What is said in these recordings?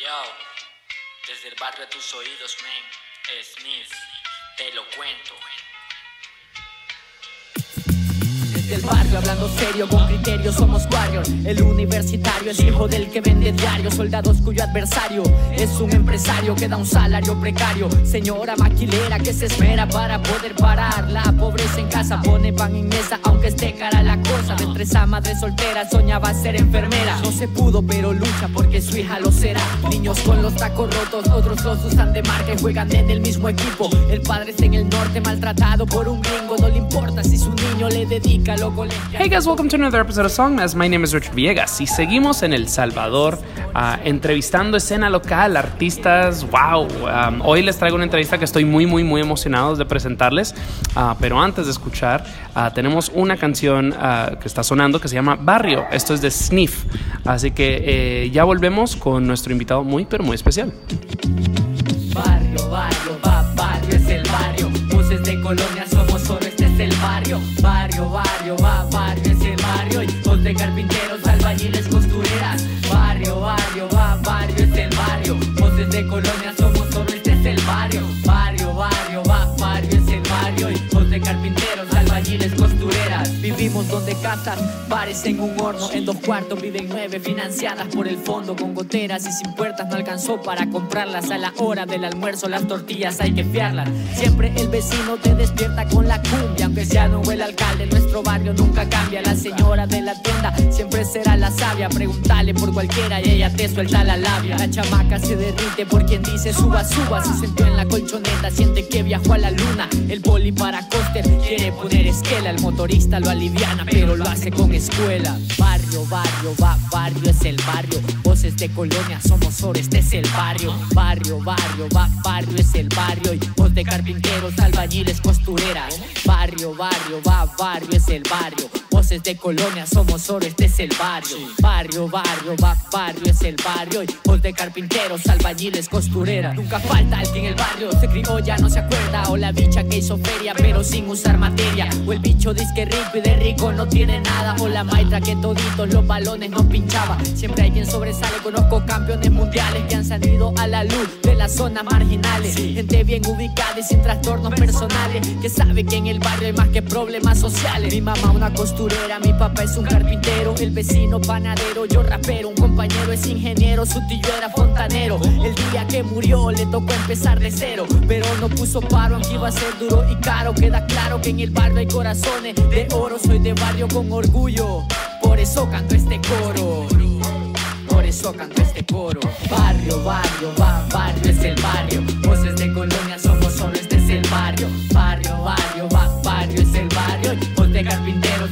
Yo, desde el barrio a tus oídos, men, Smith, te lo cuento. El barrio, hablando serio, con criterio, somos warriors. El universitario es hijo del que vende diario. Soldados cuyo adversario es un empresario que da un salario precario. Señora maquilera que se esmera para poder parar la pobreza en casa. Pone pan en mesa, aunque esté cara la cosa. De tres madre soltera, soñaba ser enfermera. No se pudo, pero lucha porque su hija lo será. Niños con los tacos rotos, otros los usan de marca y juegan en el mismo equipo. El padre está en el norte, maltratado por un gringo. No le importa si su niño le dedica. Hey guys, welcome to another episode of Songmas. My name is Richard Villegas y seguimos en El Salvador ah, entrevistando escena local, artistas. Wow, um, hoy les traigo una entrevista que estoy muy, muy, muy emocionado de presentarles. Ah, pero antes de escuchar, ah, tenemos una canción que está sonando que se llama Barrio. Esto es de Sniff. Así que eh, ya volvemos con nuestro invitado muy, pero muy especial. Barrio, barrio, barrio es el barrio. Voces de colonia el barrio. Barrio, barrio, va, barrio es el barrio. Y de carpinteros, albañiles, Vivimos donde casas parecen un horno. En dos cuartos viven nueve, financiadas por el fondo. Con goteras y sin puertas no alcanzó para comprarlas. A la hora del almuerzo, las tortillas hay que fiarlas. Siempre el vecino te despierta con la cumbia. Aunque sea no el alcalde, nuestro barrio nunca cambia. La señora de la tienda siempre será la sabia. Pregúntale por cualquiera y ella te suelta la labia. La chamaca se derrite por quien dice suba, suba. Se sentó en la colchoneta, siente que viajó a la luna. El poli para coster quiere poner esquela. El motorista lo pero lo hace con escuela. Barrio, barrio, va, barrio es el barrio. Voces de colonia, somos oro, este es el barrio. Barrio, barrio, va, barrio es el barrio. Y voz de carpinteros, albañiles, costureras. Barrio, barrio, va, barrio es el barrio. Voces de colonia, somos oro, este es el barrio. Barrio, barrio, va, barrio es el barrio. Y voz de carpinteros, albañiles, costureras. Nunca falta que en el barrio se crió, ya no se acuerda. O la bicha que hizo feria, pero sin usar materia. O el bicho disque rico y de rico no tiene nada. O la maestra que toditos los balones nos pinchaba. Siempre hay quien sobresale, conozco campeones mundiales que han salido a la luz de las zonas marginales. Gente bien ubicada y sin trastornos personales. Que sabe que en el barrio hay más que problemas sociales. Mi mamá una costurera, mi papá es un carpintero. El vecino panadero, yo rapero. Un compañero es ingeniero, su tío era fontanero. El día que murió le tocó empezar de cero. Pero no puso paro, aunque iba a ser duro y caro. Queda claro que en el barrio hay corazones de oro. Soy de barrio con orgullo. Por eso canto este coro. Por eso canto este coro. Barrio, barrio, va, barrio es el barrio. Voces de colonia somos solo, este es el barrio. Barrio, barrio, va, barrio es el barrio. Voz de carpinteros,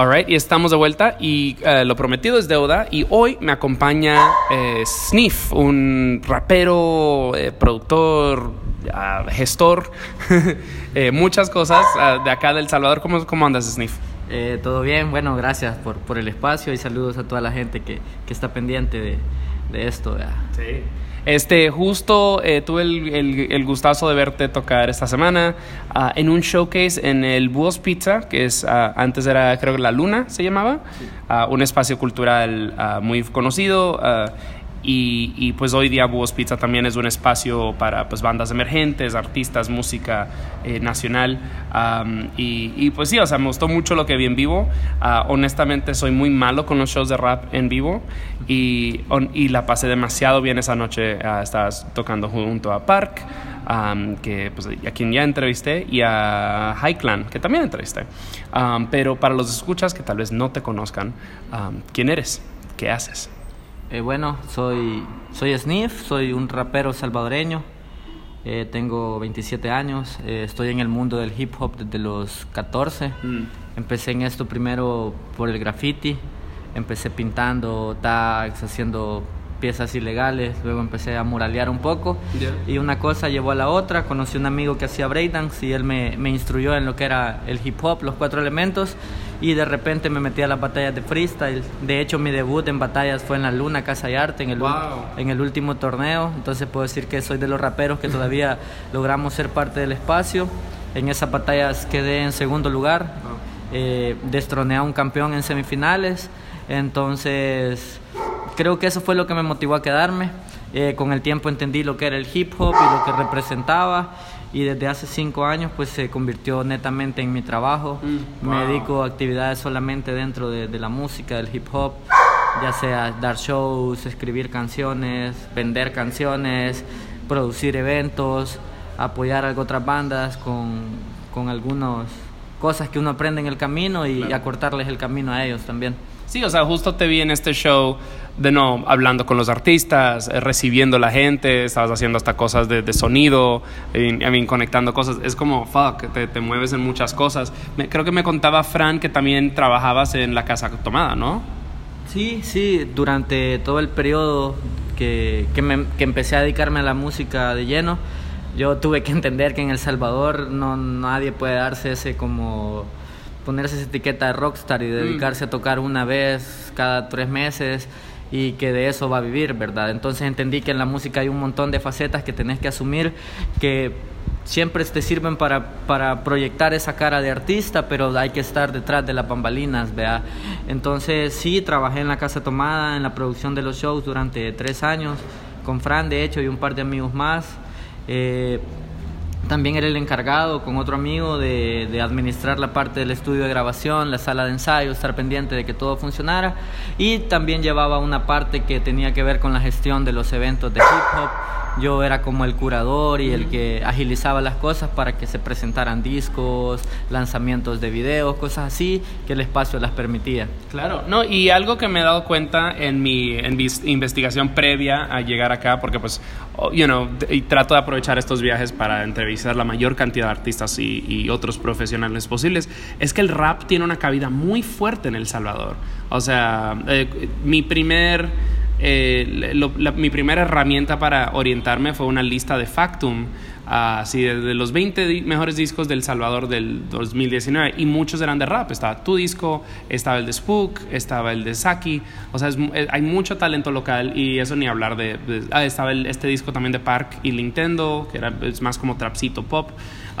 Alright, y estamos de vuelta y eh, lo prometido es deuda y hoy me acompaña eh, Sniff, un rapero, eh, productor, ah, gestor, eh, muchas cosas ah, de acá del Salvador. ¿Cómo, cómo andas, Sniff? Eh, Todo bien, bueno, gracias por, por el espacio y saludos a toda la gente que, que está pendiente de, de esto. ¿verdad? Sí. Este, justo eh, tuve el, el- el gustazo de verte tocar esta semana ah, en un showcase en el Búhos Pizza, que es ah, antes era, creo que La Luna se llamaba, ah, un espacio cultural muy conocido. Y, y, pues hoy día Búhos Pizza también es un espacio para pues bandas emergentes, artistas, música eh, nacional. am, y, y, pues sí, o sea, me gustó mucho lo que vi en vivo. Ah, honestamente soy muy malo con los shows de rap en vivo y, on- y la pasé demasiado bien esa noche. Ah, estabas tocando junto a Park, am, que, pues, a quien ya entrevisté, y a Highclan, que también entrevisté. Am, pero para los escuchas que tal vez no te conozcan, ¿quién eres? ¿Qué haces? Eh, bueno, soy, soy Sniff, soy un rapero salvadoreño. Eh, tengo 27 años, eh, estoy en el mundo del hip hop desde los 14. Empecé en esto primero por el graffiti, empecé pintando tags, haciendo piezas ilegales, luego empecé a muralear un poco y una cosa llevó a la otra, conocí un amigo que hacía breakdance y él me, me instruyó en lo que era el hip hop, los cuatro elementos y de repente me metí a las batallas de freestyle, de hecho mi debut en batallas fue en la Luna Casa y Arte, en el, Wow. en el último torneo, entonces puedo decir que soy de los raperos que todavía logramos ser parte del espacio, en esas batallas quedé en segundo lugar, eh, destroné a un campeón en semifinales, entonces creo que eso fue lo que me motivó a quedarme. Eh, con el tiempo entendí lo que era el hip hop y lo que representaba y desde hace cinco años pues se convirtió netamente en mi trabajo. Mm, Me dedico a actividades solamente dentro de, de la música, del hip hop, ya sea dar shows, escribir canciones, vender canciones, producir eventos, apoyar a otras bandas con, con algunas cosas que uno aprende en el camino y Claro. acortarles el camino a ellos también. Sí, o sea, justo te vi en este show de no hablando con los artistas, eh, recibiendo la gente, estabas haciendo hasta cosas de, de sonido, I mean, conectando cosas. Es como, fuck, te, te mueves en muchas cosas. Me- creo que me contaba Fran que también trabajabas en la casa tomada, ¿no? Sí, sí, durante todo el periodo que, que, me- que empecé a dedicarme a la música de lleno, yo tuve que entender que en El Salvador no nadie puede darse ese como ponerse esa etiqueta de rockstar y dedicarse a tocar una vez cada tres meses y que de eso va a vivir, ¿verdad? Entonces entendí que en la música hay un montón de facetas que tenés que asumir que siempre te sirven para, para proyectar esa cara de artista, pero hay que estar detrás de las bambalinas, ¿vea? Entonces sí, trabajé en la Casa Tomada, en la producción de los shows durante tres años, con Fran de hecho y un par de amigos más. Eh, también era el encargado con otro amigo de, de administrar la parte del estudio de grabación, la sala de ensayo, estar pendiente de que todo funcionara. Y también llevaba una parte que tenía que ver con la gestión de los eventos de hip hop. Yo era como el curador y el que agilizaba las cosas para que se presentaran discos, lanzamientos de videos, cosas así, que el espacio las permitía. Claro, no, y algo que me he dado cuenta en mi, en mi investigación previa a llegar acá, porque pues, you know, y trato de aprovechar estos viajes para entrevistar la mayor cantidad de artistas y, otros profesionales posibles, es que el rap tiene una cabida muy fuerte en El Salvador. O sea, eh, mi primer... eh, mi primera herramienta para orientarme fue una lista de Factum, así de, de los 20 di- mejores discos del Salvador del 2019 y muchos eran de rap. Estaba tu disco, estaba el de Spook, estaba el de Saki. O sea, es eh, hay mucho talento local y eso ni hablar de... de- ah, estaba el- este disco también de Park y Nintendo, que era, es más como trapcito pop.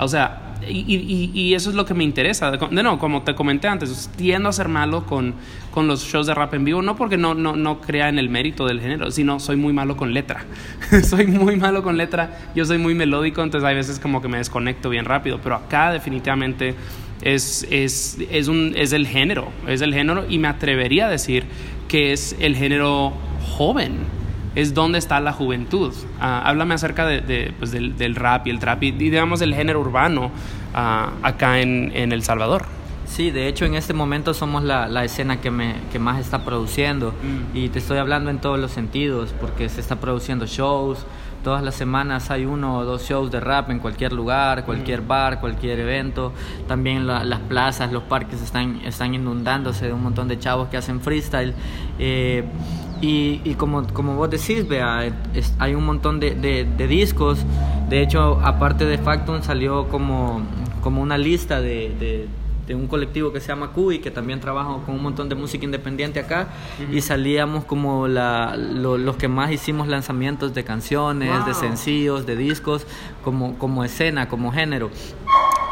O sea, y, y- eso es lo que me interesa. De no, como te comenté antes, tiendo a ser malo con, con los shows de rap en vivo, no porque no, no, no crea en el mérito del género, sino soy muy malo con letra. soy muy malo con letra, yo soy muy melódico, entonces hay veces como que me desconecto bien rápido, pero acá definitivamente es, es, es, un, es el género, es el género y me atrevería a decir que es el género joven es dónde está la juventud. Ah, háblame acerca de, de, pues, del, del rap y el trap y, y, digamos del género urbano ah, acá en, en, El Salvador. Sí, de hecho en este momento somos la, la escena que, me, que más está produciendo mm. y te estoy hablando en todos los sentidos porque se está produciendo shows, todas las semanas hay uno o dos shows de rap en cualquier lugar, cualquier bar, cualquier evento. También la, las plazas, los parques están, están inundándose de un montón de chavos que hacen freestyle. Eh, y, y, como, como vos decís, vea, es, hay un montón de, de, de, discos. De hecho, aparte de Factum, salió como, como una lista de, de de un colectivo que se llama Cuy, que también trabaja con un montón de música independiente acá, uh -huh. y salíamos como la, lo, los que más hicimos lanzamientos de canciones, wow. de sencillos, de discos, como, como escena, como género.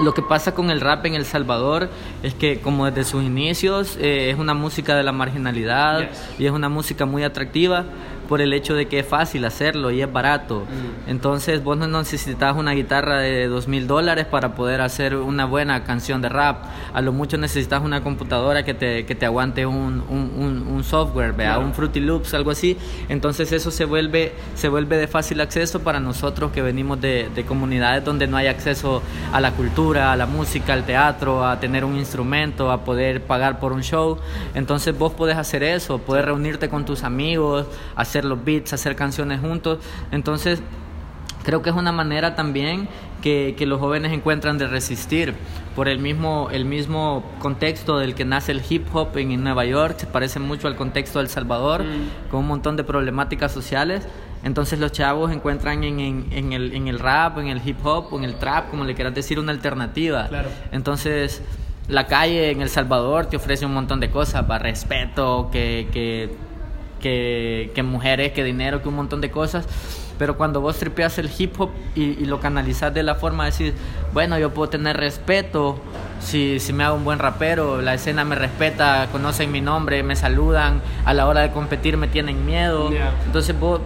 Lo que pasa con el rap en El Salvador es que como desde sus inicios eh, es una música de la marginalidad y es una música muy atractiva por el hecho de que es fácil hacerlo y es barato. Mm. Entonces vos no necesitas una guitarra de dos mil dólares para poder hacer una buena canción de rap. A lo mucho necesitas una computadora que te, que te aguante un, un, un, un software, ¿vea? Claro. un Fruity Loops, algo así. Entonces eso se vuelve, se vuelve de fácil acceso para nosotros que venimos de, de comunidades donde no hay acceso a la cultura, a la música, al teatro, a tener un instrumento, a poder pagar por un show. Entonces vos podés hacer eso, podés reunirte con tus amigos, hacer los beats, hacer canciones juntos. Entonces, creo que es una manera también que, que, los jóvenes encuentran de resistir, por el mismo, el mismo contexto del que nace el hip hop en, Nueva York, se parece mucho al contexto de El Salvador, Mm. con un montón de problemáticas sociales. Entonces los chavos encuentran en, en- en el, en el rap, en el hip hop, en el trap, como le quieras decir, una alternativa. Claro. Entonces la calle en El Salvador te ofrece un montón de cosas, para respeto, que, que, que, que mujeres, que dinero, que un montón de cosas. Pero cuando vos tripeas el hip hop y, y lo canalizas de la forma de decir, bueno, yo puedo tener respeto si, si me hago un buen rapero, la escena me respeta, conocen mi nombre, me saludan, a la hora de competir me tienen miedo. Yeah. Entonces vos,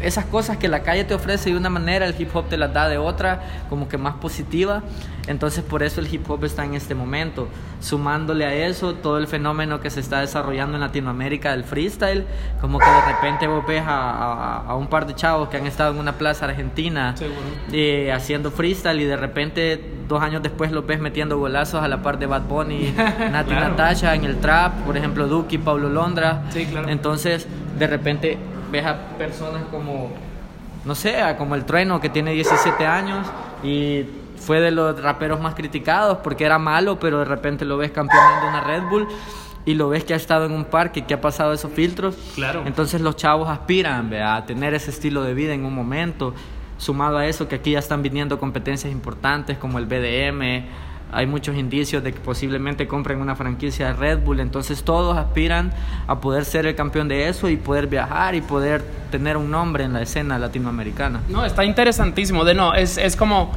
esas cosas que la calle te ofrece de una manera, el hip hop te las da de otra, como que más positiva. Entonces por eso el hip hop está en este momento. Sumándole a eso todo el fenómeno que se está desarrollando en Latinoamérica del freestyle, como que de repente vos ves a, a- a un par de chavos que han estado en una plaza argentina Seguro. eh, haciendo freestyle y de repente dos años después los ves metiendo golazos a la par de Bad Bunny, Nati Claro. Natasha en el trap, por ejemplo Duki, Pablo Londra. Sí, claro. Entonces, de repente ves a personas como, no sé, como el Trueno que tiene 17 años y fue de los raperos más criticados porque era malo, pero de repente lo ves campeonando una Red Bull y lo ves que ha estado en un parque, que ha pasado esos filtros. Claro. Entonces los chavos aspiran ¿vea? a tener ese estilo de vida en un momento. Sumado a eso que aquí ya están viniendo competencias importantes como el BDM, hay muchos indicios de que posiblemente compren una franquicia de Red Bull, entonces todos aspiran a poder ser el campeón de eso y poder viajar y poder tener un nombre en la escena latinoamericana. No, está interesantísimo. De no, es, es como.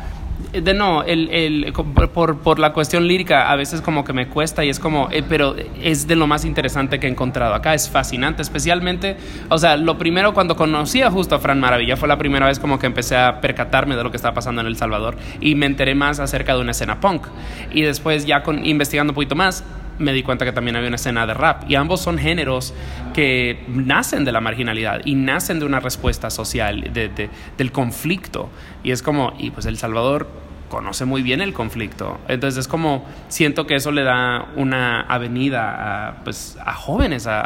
De no, el, el, por, por la cuestión lírica a veces como que me cuesta y es como, eh, pero es de lo más interesante que he encontrado acá, es fascinante, especialmente, o sea, lo primero cuando conocí a justo a Fran Maravilla fue la primera vez como que empecé a percatarme de lo que estaba pasando en El Salvador y me enteré más acerca de una escena punk. Y después ya con, investigando un poquito más me di cuenta que también había una escena de rap y ambos son géneros que nacen de la marginalidad y nacen de una respuesta social, de, de- del conflicto. Y es como, y pues El Salvador conoce muy bien el conflicto. Entonces es como, siento que eso le da una avenida a, pues, a jóvenes, a,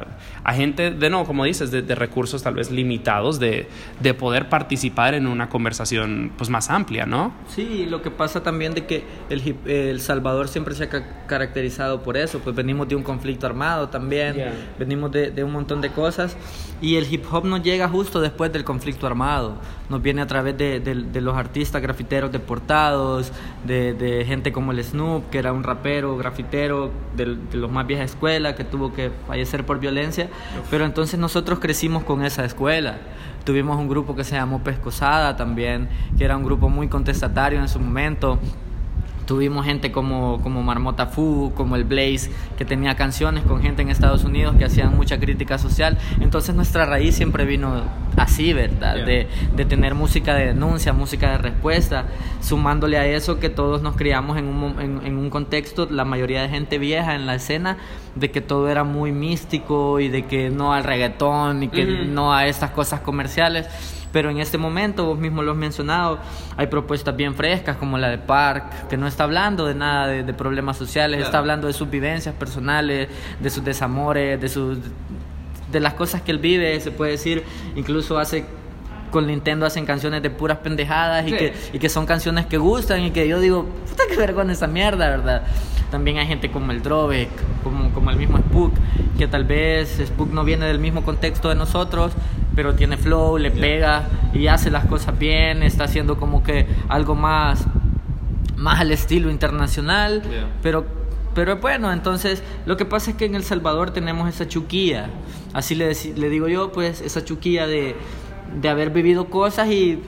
a- gente, de no, como dices, de, de recursos tal vez limitados, de, de poder participar en una conversación pues más amplia, ¿no? Sí, lo que pasa también de que el, El Salvador siempre se ha ca- caracterizado por eso, pues venimos de un conflicto armado también, Yeah. venimos de, de un montón de cosas y el hip hop nos llega justo después del conflicto armado, nos viene a través de, de- de los artistas grafiteros deportados, de, de gente como el Snoop, que era un rapero grafitero de, los más vieja escuela, que tuvo que fallecer por violencia, pero entonces nosotros crecimos con esa escuela. Tuvimos un grupo que se llamó Pescosada también, que era un grupo muy contestatario en su momento. Tuvimos gente como, como Marmota Fu, como el Blaze, que tenía canciones con gente en Estados Unidos que hacían mucha crítica social. Entonces nuestra raíz siempre vino así, ¿verdad? De, de tener música de denuncia, música de respuesta, sumándole a eso que todos nos criamos en un, en, en un contexto, la mayoría de gente vieja en la escena, de que todo era muy místico y de que no al reggaetón y que no a estas cosas comerciales. Pero en este momento, vos mismo lo has mencionado, hay propuestas bien frescas como la de Park, que no está hablando de nada de, de problemas sociales, está hablando de sus vivencias personales, de sus desamores, de sus de las cosas que él vive, se puede decir, incluso hace con Nintendo hacen canciones de puras pendejadas y, Sí. que, y que son canciones que gustan y que yo digo, puta que vergüenza esa mierda, ¿verdad? También hay gente como el Drobek, como, como el mismo Spook, que tal vez Spook no viene del mismo contexto de nosotros, pero tiene flow, le pega y hace las cosas bien, está haciendo como que algo más, más al estilo internacional, Yeah. pero pero bueno, entonces lo que pasa es que en El Salvador tenemos esa chuquilla, así le, le digo yo, pues esa chuquilla de, de haber vivido cosas y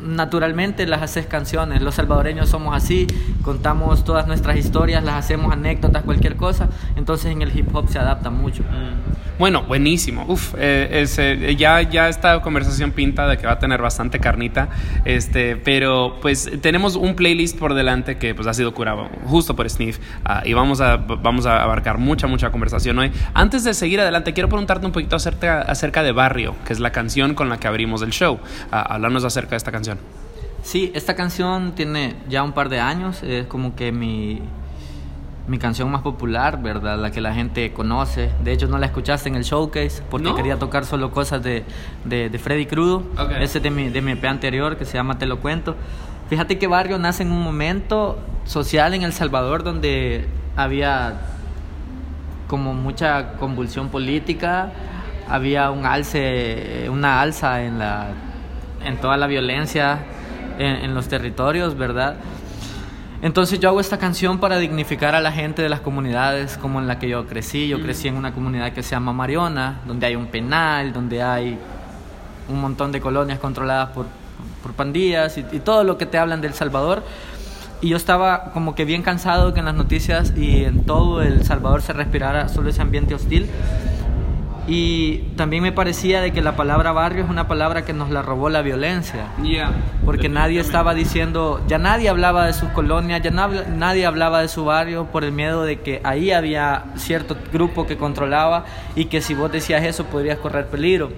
naturalmente las haces canciones. Los salvadoreños somos así, contamos todas nuestras historias, las hacemos anécdotas, cualquier cosa, entonces en el hip hop se adapta mucho. Bueno, buenísimo. Uf, eh, eh, ya, ya esta conversación pinta de que va a tener bastante carnita. Este, pero pues tenemos un playlist por delante que pues ha sido curado justo por Sniff. ah, y vamos a, vamos a abarcar mucha, mucha conversación hoy. Antes de seguir adelante, quiero preguntarte un poquito acerca, acerca de Barrio, que es la canción con la que abrimos el show. Ah, hablarnos acerca de esta canción. Sí, esta canción tiene ya un par de años, es como que mi, mi canción más popular, ¿verdad? La que la gente conoce. De hecho, no la escuchaste en el showcase porque ¿No? quería tocar solo cosas de, de, de Freddy Crudo. Ok. Ese es de mi, de mi EP anterior que se llama Te lo cuento. Fíjate que Barrio nace en un momento social en El Salvador donde había como mucha convulsión política, había un alce, una alza en la en toda la violencia en, en los territorios, ¿verdad? Entonces yo hago esta canción para dignificar a la gente de las comunidades como en la que yo crecí. Yo crecí en una comunidad que se llama Mariona, donde hay un penal, donde hay un montón de colonias controladas por, por pandillas y, y todo lo que te hablan de El Salvador. Y yo estaba como que bien cansado que en las noticias y en todo El Salvador se respirara solo ese ambiente hostil. Y también me parecía de que la palabra barrio es una palabra que nos la robó la violencia. Yeah, Porque nadie estaba diciendo, ya nadie hablaba de sus colonias, ya na- nadie hablaba de su barrio por el miedo de que ahí había cierto grupo que controlaba y que si vos decías eso podrías correr peligro.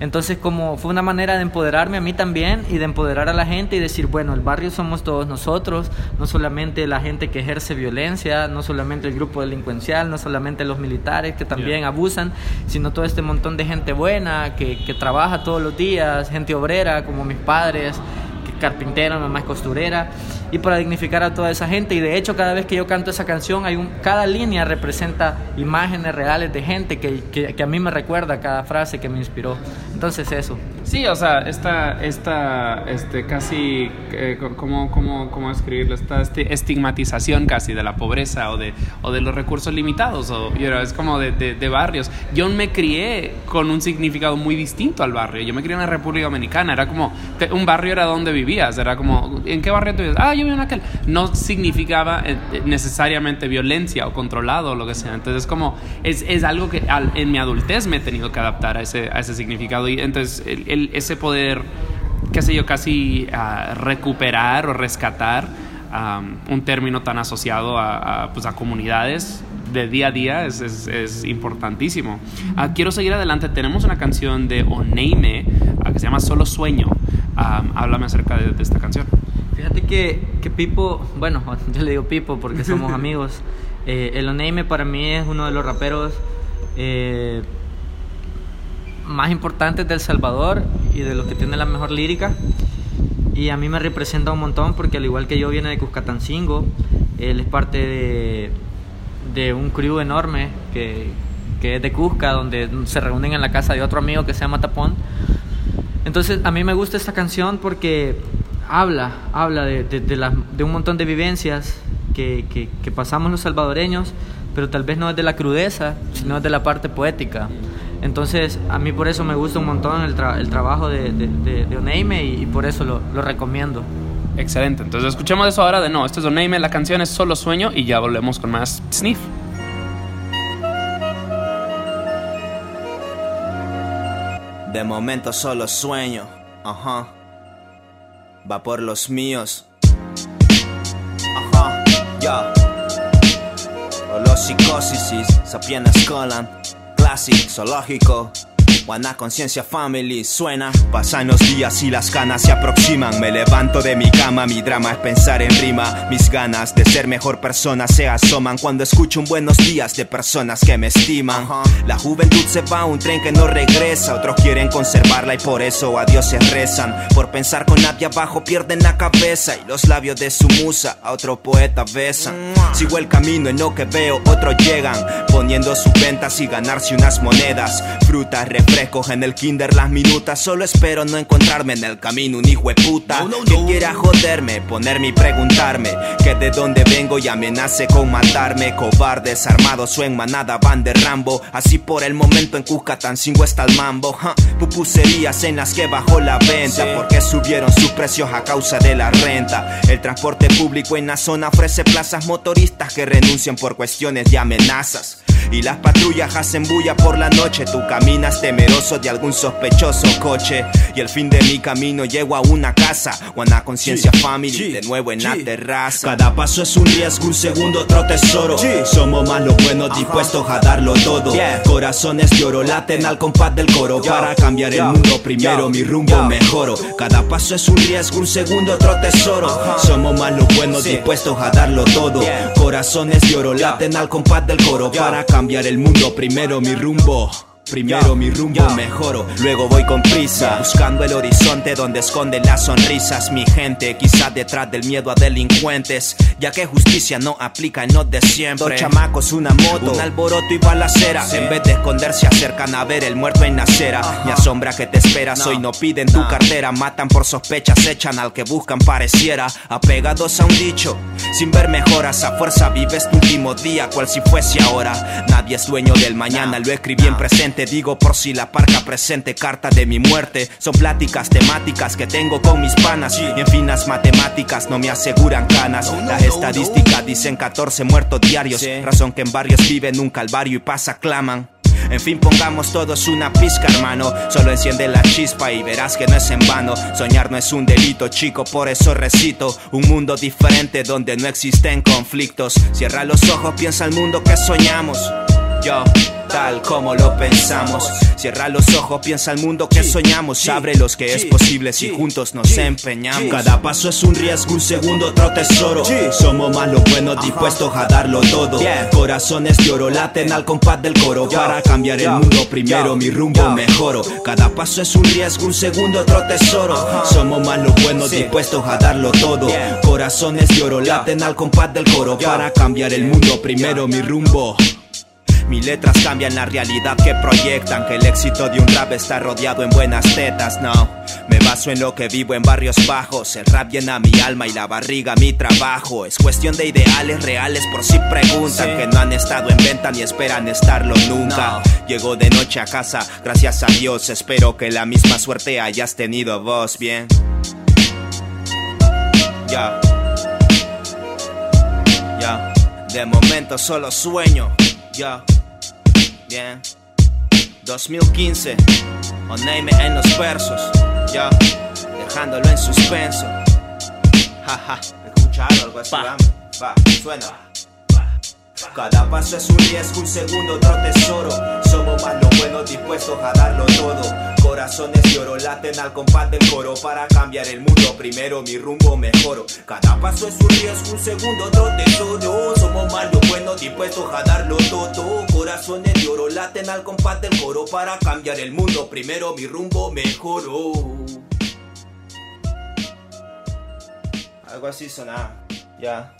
Entonces como fue una manera de empoderarme a mí también y de empoderar a la gente y decir, bueno, el barrio somos todos nosotros, no solamente la gente que ejerce violencia, no solamente el grupo delincuencial, no solamente los militares que también Yeah. abusan, sino todo este montón de gente buena que, que trabaja todos los días, gente obrera como mis padres, que carpintera, mamá es costurera, y para dignificar a toda esa gente. Y de hecho, cada vez que yo canto esa canción, hay un, cada línea representa imágenes reales de gente que, que, que a mí me recuerda cada frase que me inspiró. Entonces, eso. Sí, o sea, esta, esta este, casi, eh, ¿cómo, cómo, cómo escribirlo? Esta estigmatización casi de la pobreza o de, o de los recursos limitados, o, you know, es como de, de- de barrios. Yo me crié con un significado muy distinto al barrio. Yo me crié en la República Dominicana, era como, te- un barrio era donde vivías, era como, ¿en qué barrio tú vivías? Ah, yo en aquel. No significaba eh, necesariamente violencia o controlado o lo que sea. Entonces, como, es, es algo que al- en mi adultez me he tenido que adaptar a ese, a ese significado. Y entonces, el, el- ese poder, qué sé yo, casi ah, recuperar o rescatar am, un término tan asociado a, a, pues, a comunidades de día a día es, es- es importantísimo. Ah, quiero seguir adelante. Tenemos una canción de Oneime ah, que se llama Solo Sueño. Am, háblame acerca de, de esta canción. Fíjate que, que Pipo, bueno, yo le digo Pipo porque somos amigos. Eh, el Oneime para mí es uno de los raperos eh, más importantes del Salvador y de los que tiene la mejor lírica. Y a mí me representa un montón porque al igual que yo viene de Cuscatancingo, él es parte de, de un crew enorme que, que es de Cusca, donde se reúnen en la casa de otro amigo que se llama Tapón. Entonces a mí me gusta esta canción porque habla, habla de, de, de las- de un montón de vivencias que, que- que pasamos los salvadoreños, pero tal vez no es de la crudeza, sino es de la parte poética. Entonces a mí por eso me gusta un montón el, tra- el trabajo de, de, de- de Oneime y, y por eso lo, lo recomiendo. Excelente. Entonces escuchemos eso ahora de no. Esto es Oneime, la canción es Solo Sueño y ya volvemos con más Sniff. De momento solo sueño, ajá. Va por los míos. Ajá, ya. Los psicosis, sapienas colan. Classic, zoológico. Buena conciencia family suena. Pasan los días y las ganas se aproximan. Me levanto de mi cama, mi drama es pensar en rima. Mis ganas de ser mejor persona se asoman cuando escucho un buenos días de personas que me estiman. La juventud se va a un tren que no regresa. Otros quieren conservarla y por eso a Dios se rezan. Por pensar con nadie abajo pierden la cabeza y los labios de su musa a otro poeta besan. Sigo el camino en lo que veo, otros llegan poniendo sus ventas y ganarse unas monedas. Frutas, refrescos en el kinder, las minutas. Solo espero no encontrarme en el camino un hijo de puta que quiera joderme, ponerme y preguntarme que de dónde vengo y amenace con matarme. Cobardes armados o en manada van de Rambo. Así por el momento en Cuscatancingo está el mambo. ja. Pupuserías en las que bajó la venta porque subieron sus precios a causa de la renta. El transporte público en la zona ofrece plazas motoristas que renuncian por cuestiones de amenazas. Y las patrullas hacen bulla por la noche. Tú caminas temeroso de algún sospechoso coche. Y el fin de mi camino llego a una casa. O a una conciencia family. De nuevo en la terraza. Cada paso es un riesgo, un segundo otro tesoro. Somos más los buenos dispuestos a darlo todo. Corazones de oro laten al compás del coro. Para cambiar el mundo primero mi rumbo mejoro. Cada paso es un riesgo, un segundo otro tesoro. Somos más los buenos dispuestos a darlo todo. Corazones de oro laten al compás del coro. Para cambiar el mundo primero mi rumbo. Primero mi rumbo mejoro, luego voy con prisa Buscando el horizonte donde esconden las sonrisas. Mi gente, quizás detrás del miedo a delincuentes Ya que justicia no aplica en los de siempre. Dos chamacos, una moto, un alboroto y balacera. En vez de esconder se acercan a ver el muerto en acera. Mi asombra que te esperas, hoy no piden tu cartera. Matan por sospechas, echan al que buscan pareciera. Apegados a un dicho, sin ver mejoras A fuerza vives tu último día, cual si fuese ahora. Nadie es dueño del mañana, lo escribí en presente digo por si la parca presente, carta de mi muerte. Son pláticas temáticas que tengo con mis panas. Y en finas matemáticas no me aseguran canas. Las estadísticas dicen 14 muertos diarios. Razón que en barrios viven un calvario y pasa claman. En fin, pongamos todos una pizca, hermano. Solo enciende la chispa y verás que no es en vano. Soñar no es un delito, chico, por eso recito. Un mundo diferente donde no existen conflictos. Cierra los ojos, piensa el mundo que soñamos. Yo tal como lo pensamos. Cierra los ojos, piensa el mundo que soñamos. Abre los que es posible si juntos nos empeñamos. Cada paso es un riesgo, un segundo otro tesoro. Somos más los buenos dispuestos a darlo todo. Corazones de oro laten al compás del coro. Para cambiar el mundo primero mi rumbo mejoro. Cada paso es un riesgo, un segundo otro tesoro. Somos más los buenos dispuestos a darlo todo. Corazones de oro laten al compás del coro. Para cambiar el mundo primero mi rumbo. Mis letras cambian la realidad que proyectan Que el éxito de un rap está rodeado en buenas tetas, no. Me baso en lo que vivo en barrios bajos El rap llena mi alma y la barriga mi trabajo. Es cuestión de ideales reales por si preguntan Que no han estado en venta ni esperan estarlo nunca. Llego de noche a casa, gracias a Dios Espero que la misma suerte hayas tenido vos, bien. Ya. Ya. De momento solo sueño. Ya Bien. 2015. O name en los versos. Ya. Dejándolo en suspenso. Jaja. Escucha algo así, va. Va, suena. Cada paso es un riesgo, un segundo otro tesoro. Somos más los buenos dispuestos a darlo todo. Corazones de oro laten al compás del coro para cambiar el mundo. Primero mi rumbo mejoro. Cada paso es un riesgo, un segundo otro tesoro. Somos más los buenos dispuestos a darlo todo. Corazones de oro laten al compás del coro para cambiar el mundo. Primero mi rumbo mejoro. Algo así sonaba. Ya.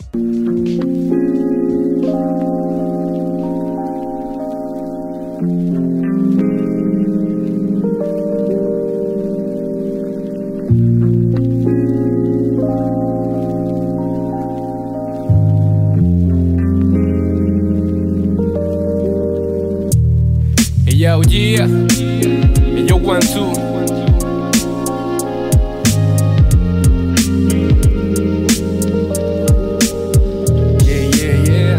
Yo, yeah. Hey, yo, one, two. Yeah, yeah, yeah.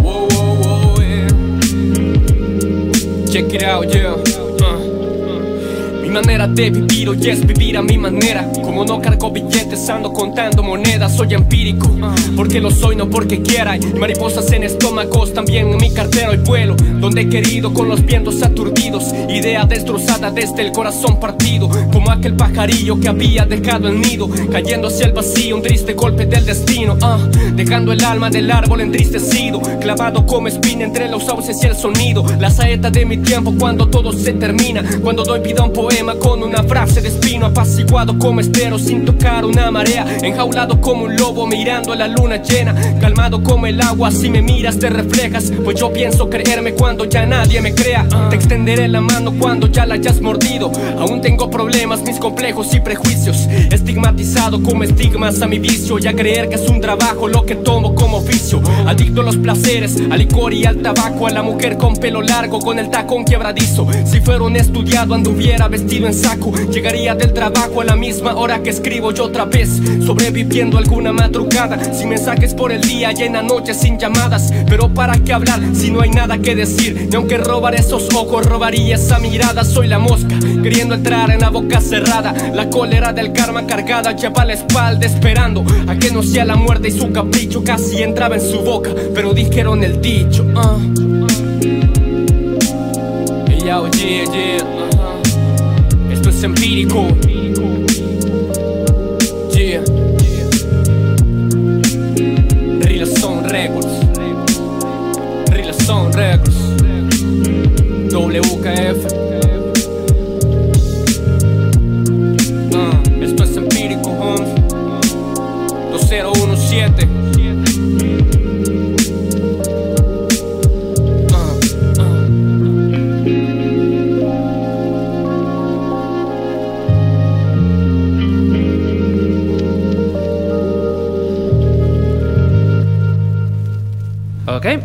Whoa, whoa, whoa, yeah. Check it out, yeah. Uh. Manera de vivir hoy es vivir a mi manera. Como no cargo billetes, ando contando monedas, soy empírico. Porque lo soy, no porque quiera. Hay mariposas en estómagos, también en mi cartera y vuelo. Donde he querido con los vientos aturdidos. Idea destrozada desde el corazón partido. Como aquel pajarillo que había dejado el nido. Cayendo hacia el vacío, un triste golpe del destino. ah. Dejando el alma del árbol entristecido. Clavado como espina entre los sauces y el sonido. La saeta de mi tiempo cuando todo se termina. Cuando doy vida un poema con una frase de espino. Apaciguado como estero sin tocar una marea. Enjaulado como un lobo mirando a la luna llena. Calmado como el agua, si me miras te reflejas. Pues yo pienso creerme cuando ya nadie me crea. Te extenderé la mano cuando ya la hayas mordido. Aún tengo problemas, mis complejos y prejuicios. Estigmatizado como estigmas a mi vicio. Y a creer que es un trabajo lo que tomo como oficio. Adicto a los placeres, al licor y al tabaco. A la mujer con pelo largo, con el tacón quebradizo. Si fuera un estudiado, anduviera vestido en saco. Llegaría del trabajo a la misma hora que escribo yo otra vez. Sobreviviendo alguna madrugada. Sin mensajes por el día y en la noche sin llamadas. Pero para qué hablar si no hay nada que decir. Ni aunque robar esos ojos, robaría esa mirada. Soy la mosca, queriendo entrar en la boca cerrada. La cólera del karma cargada lleva la espalda esperando a que no sea la muerte y su capricho casi entraba en su boca. Pero dijeron el dicho. yo, yeah, yeah. Esto es empírico. Yeah. Real Son Records. Son Records. WKF.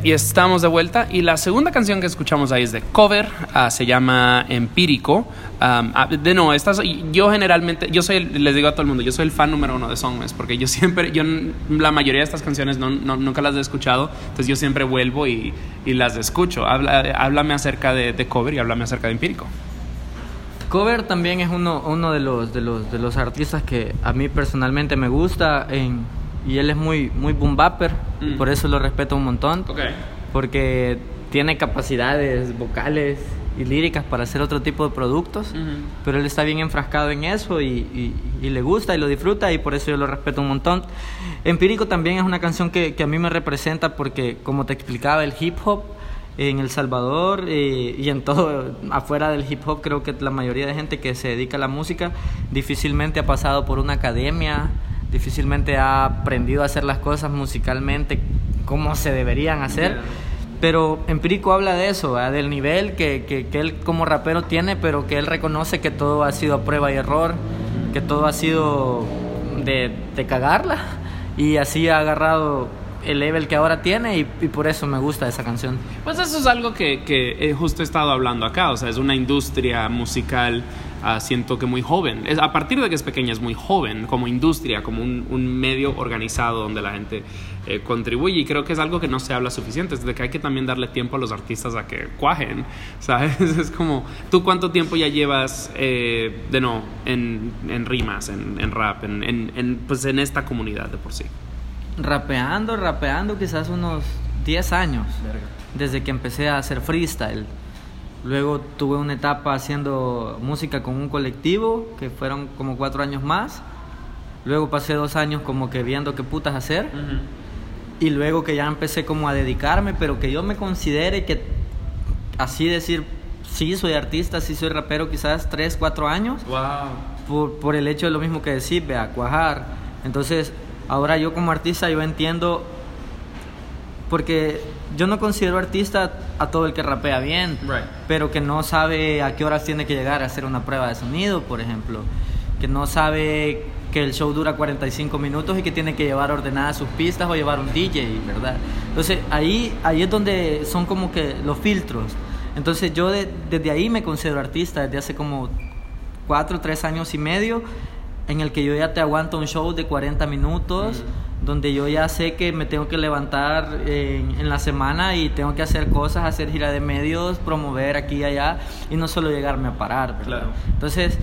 Y estamos de vuelta. Y la segunda canción que escuchamos ahí es de cover, ah, se llama Empírico. Am, ah, de no, estas, yo generalmente, yo soy, les digo a todo el mundo, yo soy el fan número uno de Songmes, porque yo siempre, yo la mayoría de estas canciones no, no- nunca las he escuchado, entonces yo siempre vuelvo y, y las escucho. Habla, háblame acerca de, de cover y háblame acerca de Empírico. Cover también es uno, uno de, los, de, los, de los artistas que a mí personalmente me gusta en- y él es muy, muy boom bapper, y Mm. por eso lo respeto un montón, porque tiene capacidades vocales y líricas para hacer otro tipo de productos, pero él está bien enfrascado en eso y, y- y le gusta y lo disfruta y por eso yo lo respeto un montón. Empírico también es una canción que, que a mí me representa porque, como te explicaba, el hip hop en El Salvador eh, y en todo, afuera del hip hop, creo que la mayoría de gente que se dedica a la música difícilmente ha pasado por una academia, difícilmente ha aprendido a hacer las cosas musicalmente como se deberían hacer. Yeah. Pero Empírico habla de eso, ¿verdad? del nivel que, que, que él como rapero tiene, pero que él reconoce que todo ha sido a prueba y error, que todo ha sido de, de cagarla y así ha agarrado el level que ahora tiene y, y por eso me gusta esa canción. Pues eso es algo que, que he justo estado hablando acá, o sea, es una industria musical, ah, siento que muy joven. Es, a partir de que es pequeña es muy joven como industria, como un, un medio organizado donde la gente eh, contribuye y creo que es algo que no se habla suficiente, es de que hay que también darle tiempo a los artistas a que cuajen, ¿sabes? Es como, ¿tú cuánto tiempo ya llevas eh, de no en, en rimas, en, en rap, en, en, en, pues en esta comunidad de por sí? Rapeando, rapeando quizás unos 10 años, desde que empecé a hacer freestyle. Luego tuve una etapa haciendo música con un colectivo, que fueron como cuatro años más. Luego pasé dos años como que viendo qué putas hacer. Y luego que ya empecé como a dedicarme, pero que yo me considere que así decir, sí soy artista, sí soy rapero, quizás tres, cuatro años Wow. por, por el hecho de lo mismo que decir, vea, cuajar. Entonces, ahora yo como artista, yo entiendo, porque yo no considero artista a todo el que rapea bien, Right. pero que no sabe a qué horas tiene que llegar a hacer una prueba de sonido, por ejemplo, que no sabe que el show dura 45 minutos y que tiene que llevar ordenadas sus pistas o llevar un DJ, ¿verdad? Entonces, ahí, ahí es donde son como que los filtros. Entonces, yo de- desde ahí me considero artista, desde hace como cuatro, tres años y medio, en el que yo ya te aguanto un show de 40 minutos, donde yo ya sé que me tengo que levantar en, en la semana y tengo que hacer cosas, hacer gira de medios, promover aquí y allá, y no solo llegarme a parar. Claro. Entonces,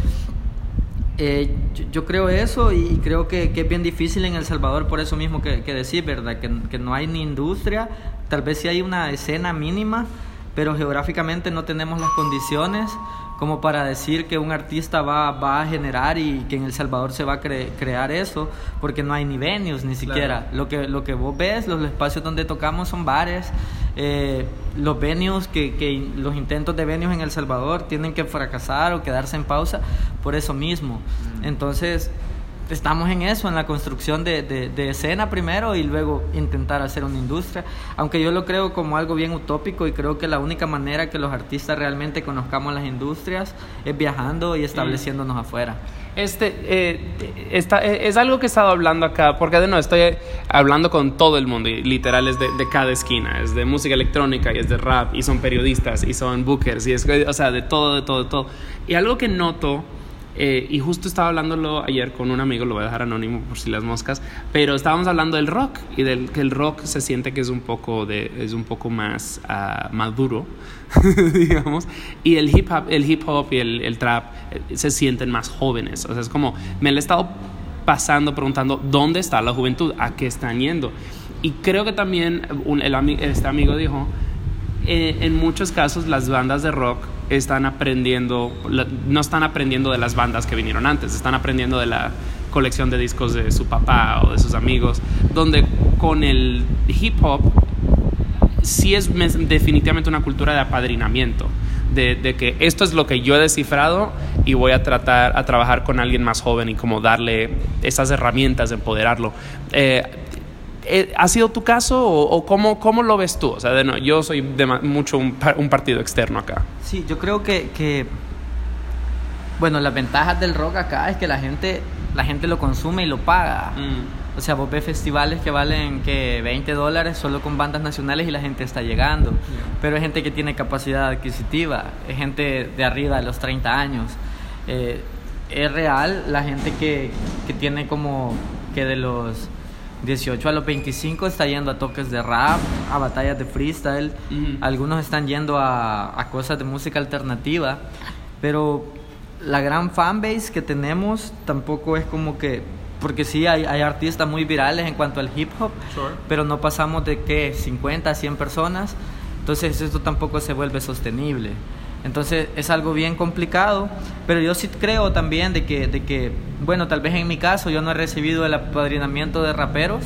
eh, yo, yo creo eso y creo que, que es bien difícil en El Salvador por eso mismo que, que decir, ¿verdad? Que, que no hay ni industria, tal vez sí hay una escena mínima, pero geográficamente no tenemos las condiciones como para decir que un artista va, va a generar y que en El Salvador se va a cre- crear eso, porque no hay ni venues ni siquiera. Lo, que, lo que vos ves, los espacios donde tocamos son bares, eh, los venues, que, que los intentos de venues en El Salvador tienen que fracasar o quedarse en pausa por eso mismo. Entonces, estamos en eso, en la construcción de, de- de escena primero y luego intentar hacer una industria, aunque yo lo creo como algo bien utópico y creo que la única manera que los artistas realmente conozcamos las industrias es viajando y estableciéndonos afuera. Este, eh, está, eh, es algo que he estado hablando acá, porque de nuevo estoy hablando con todo el mundo, y literal es de, de cada esquina, es de música electrónica, y es de rap, y son periodistas, y son bookers, y es, o sea, de todo, de todo, de todo. Y algo que noto, eh, y justo estaba hablándolo ayer con un amigo, lo voy a dejar anónimo por si las moscas, pero estábamos hablando del rock, y del que el rock se siente que es un poco, de, es un poco más ah, maduro, digamos, y el hip hop, el hip hop y el, el trap eh, se sienten más jóvenes. O sea, es como, me he estado pasando preguntando dónde está la juventud, a qué están yendo. Y creo que también un- el este amigo dijo, eh, en muchos casos las bandas de rock están aprendiendo, no están aprendiendo de las bandas que vinieron antes, están aprendiendo de la colección de discos de su papá o de sus amigos, donde con el hip hop sí es definitivamente una cultura de apadrinamiento. De, de que esto es lo que yo he descifrado y voy a tratar a trabajar con alguien más joven y como darle esas herramientas de empoderarlo. Eh, ¿Ha sido tu caso o, o cómo, cómo lo ves tú? O sea, de no, yo soy de mucho un, un partido externo acá. Sí, yo creo que, que, bueno, las ventajas del rock acá es que la gente, la gente lo consume y lo paga. O sea, vos ves festivales que valen que 20 dólares solo con bandas nacionales y la gente está llegando. Pero hay gente que tiene capacidad adquisitiva, es gente de arriba de los 30 años. Eh, es real la gente que, que tiene como que de los 18 a los 25 está yendo a toques de rap, a batallas de freestyle. Ujú. Algunos están yendo a, a cosas de música alternativa. Pero la gran fanbase que tenemos tampoco es como que. Porque sí, hay, hay artistas muy virales en cuanto al hip hop, Sure. pero no pasamos de que 50 a 100 personas. Entonces, esto tampoco se vuelve sostenible. Entonces, es algo bien complicado, pero yo sí creo también de que, de que, bueno, tal vez en mi caso yo no he recibido el apadrinamiento de raperos,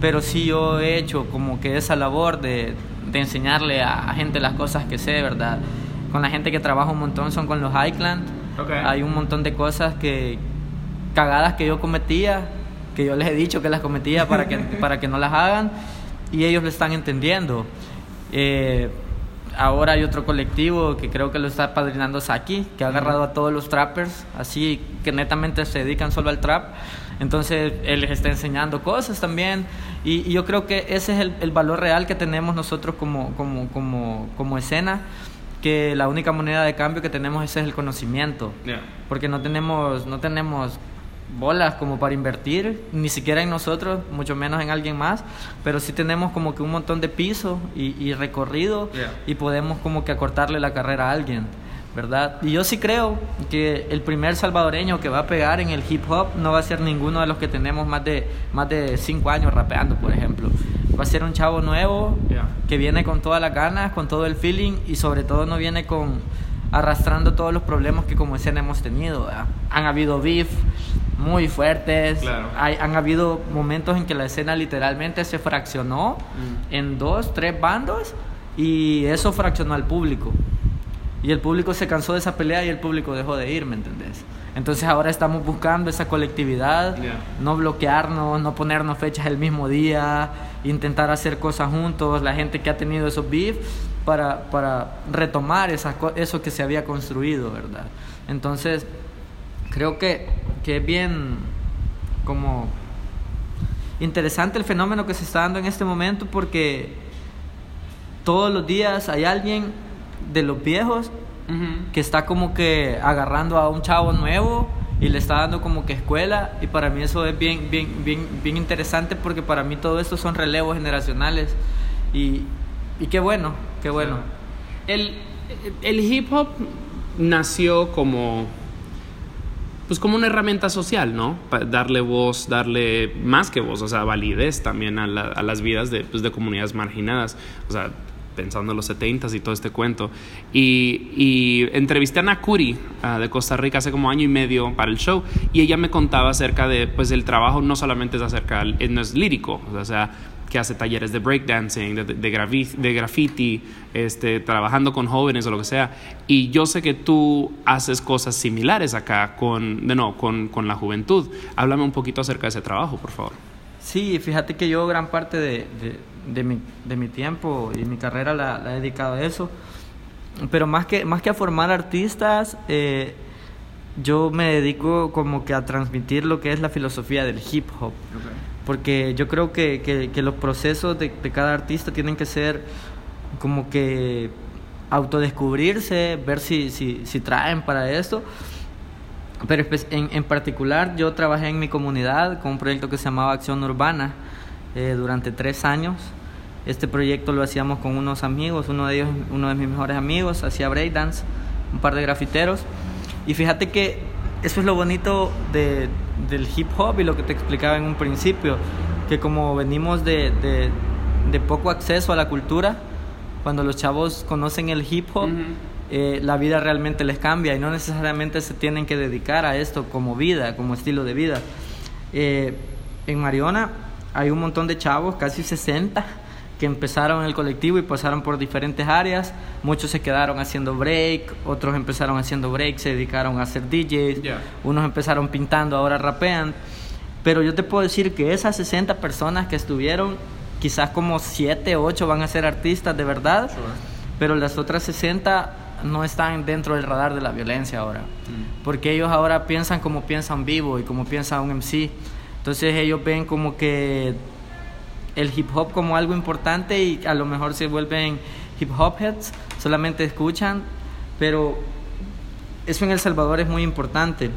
pero sí yo he hecho como que esa labor de, de enseñarle a, a gente las cosas que sé, ¿verdad? Con la gente que trabaja un montón son con los Highland. Hay un montón de cosas que, cagadas que yo cometía, que yo les he dicho que las cometía para que, para que no las hagan, y ellos lo están entendiendo. Eh, ahora hay otro colectivo que creo que lo está padrinando Saki, que ha agarrado a todos los trappers, así que netamente se dedican solo al trap. Entonces él les está enseñando cosas también. Y, y yo creo que ese es el, el valor real que tenemos nosotros como, como, como, como escena, que la única moneda de cambio que tenemos ese es el conocimiento porque no tenemos no tenemos bolas como para invertir ni siquiera en nosotros mucho menos en alguien más pero sí tenemos como que un montón de piso y, y recorrido Yeah. y podemos como que acortarle la carrera a alguien verdad y yo sí creo que el primer salvadoreño que va a pegar en el hip hop no va a ser ninguno de los que tenemos más de más de cinco años rapeando por ejemplo va a ser un chavo nuevo Yeah. que viene con todas las ganas, con todo el feeling y sobre todo no viene con arrastrando todos los problemas que como escena hemos tenido. ¿verdad? Han habido beef muy fuertes, Claro. hay, han habido momentos en que la escena literalmente se fraccionó en dos, tres bandos y eso fraccionó al público. Y el público se cansó de esa pelea y el público dejó de ir, ¿me entendés? Entonces ahora estamos buscando esa colectividad, Yeah. no bloquearnos, no ponernos fechas el mismo día, intentar hacer cosas juntos, la gente que ha tenido esos beef, para, para retomar esa, co- eso que se había construido, ¿verdad? Entonces, creo que, que es bien como interesante el fenómeno que se está dando en este momento porque todos los días hay alguien de los viejos que está como que agarrando a un chavo nuevo y le está dando como que escuela y para mí eso es bien bien bien bien interesante porque para mí todo esto son relevos generacionales y, y qué bueno qué bueno. El, el hip hop nació como pues como una herramienta social, ¿no? Para darle voz, darle más que voz, o sea, validez también a, la- a las vidas de, pues, de comunidades marginadas, o sea, pensando en los 70s y todo este cuento. Y, y entrevisté a Nakuri ah, de Costa Rica hace como año y medio para el show y ella me contaba acerca de, pues el trabajo no solamente es acerca, no es lírico, o sea, que hace talleres de breakdancing, de, de, de graffiti, este, trabajando con jóvenes o lo que sea. Y yo sé que tú haces cosas similares acá con, de no, con, con la juventud. Háblame un poquito acerca de ese trabajo, por favor. Sí, fíjate que yo gran parte de, de, de mi, de mi tiempo y mi carrera la, la he dedicado a eso. Pero más que, más que a formar artistas, eh, yo me dedico como que a transmitir lo que es la filosofía del hip hop. Porque yo creo que, que, que los procesos de, de cada artista tienen que ser como que autodescubrirse, ver si, si, si traen para esto. Pero en, en particular yo trabajé en mi comunidad con un proyecto que se llamaba Acción Urbana eh, durante tres años. Este proyecto lo hacíamos con unos amigos, uno de ellos, uno de mis mejores amigos, hacía breakdance, un par de grafiteros. Y fíjate que eso es lo bonito de, del hip hop y lo que te explicaba en un principio, que como venimos de, de, de poco acceso a la cultura, cuando los chavos conocen el hip hop, eh, la vida realmente les cambia y no necesariamente se tienen que dedicar a esto como vida, como estilo de vida. Eh, en Mariona hay un montón de chavos, casi 60, que empezaron el colectivo y pasaron por diferentes áreas. Muchos se quedaron haciendo break, otros empezaron haciendo break, se dedicaron a hacer DJs, Ya. unos empezaron pintando, ahora rapean. Pero yo te puedo decir que esas 60 personas que estuvieron, quizás como 7, 8 van a ser artistas de verdad, pero las otras 60 no están dentro del radar de la violencia ahora. Porque ellos ahora piensan como piensa un vivo y como piensa un MC. Entonces ellos ven como que el hip hop como algo importante y a lo mejor se vuelven hip hop heads, solamente escuchan, pero eso en El Salvador es muy importante.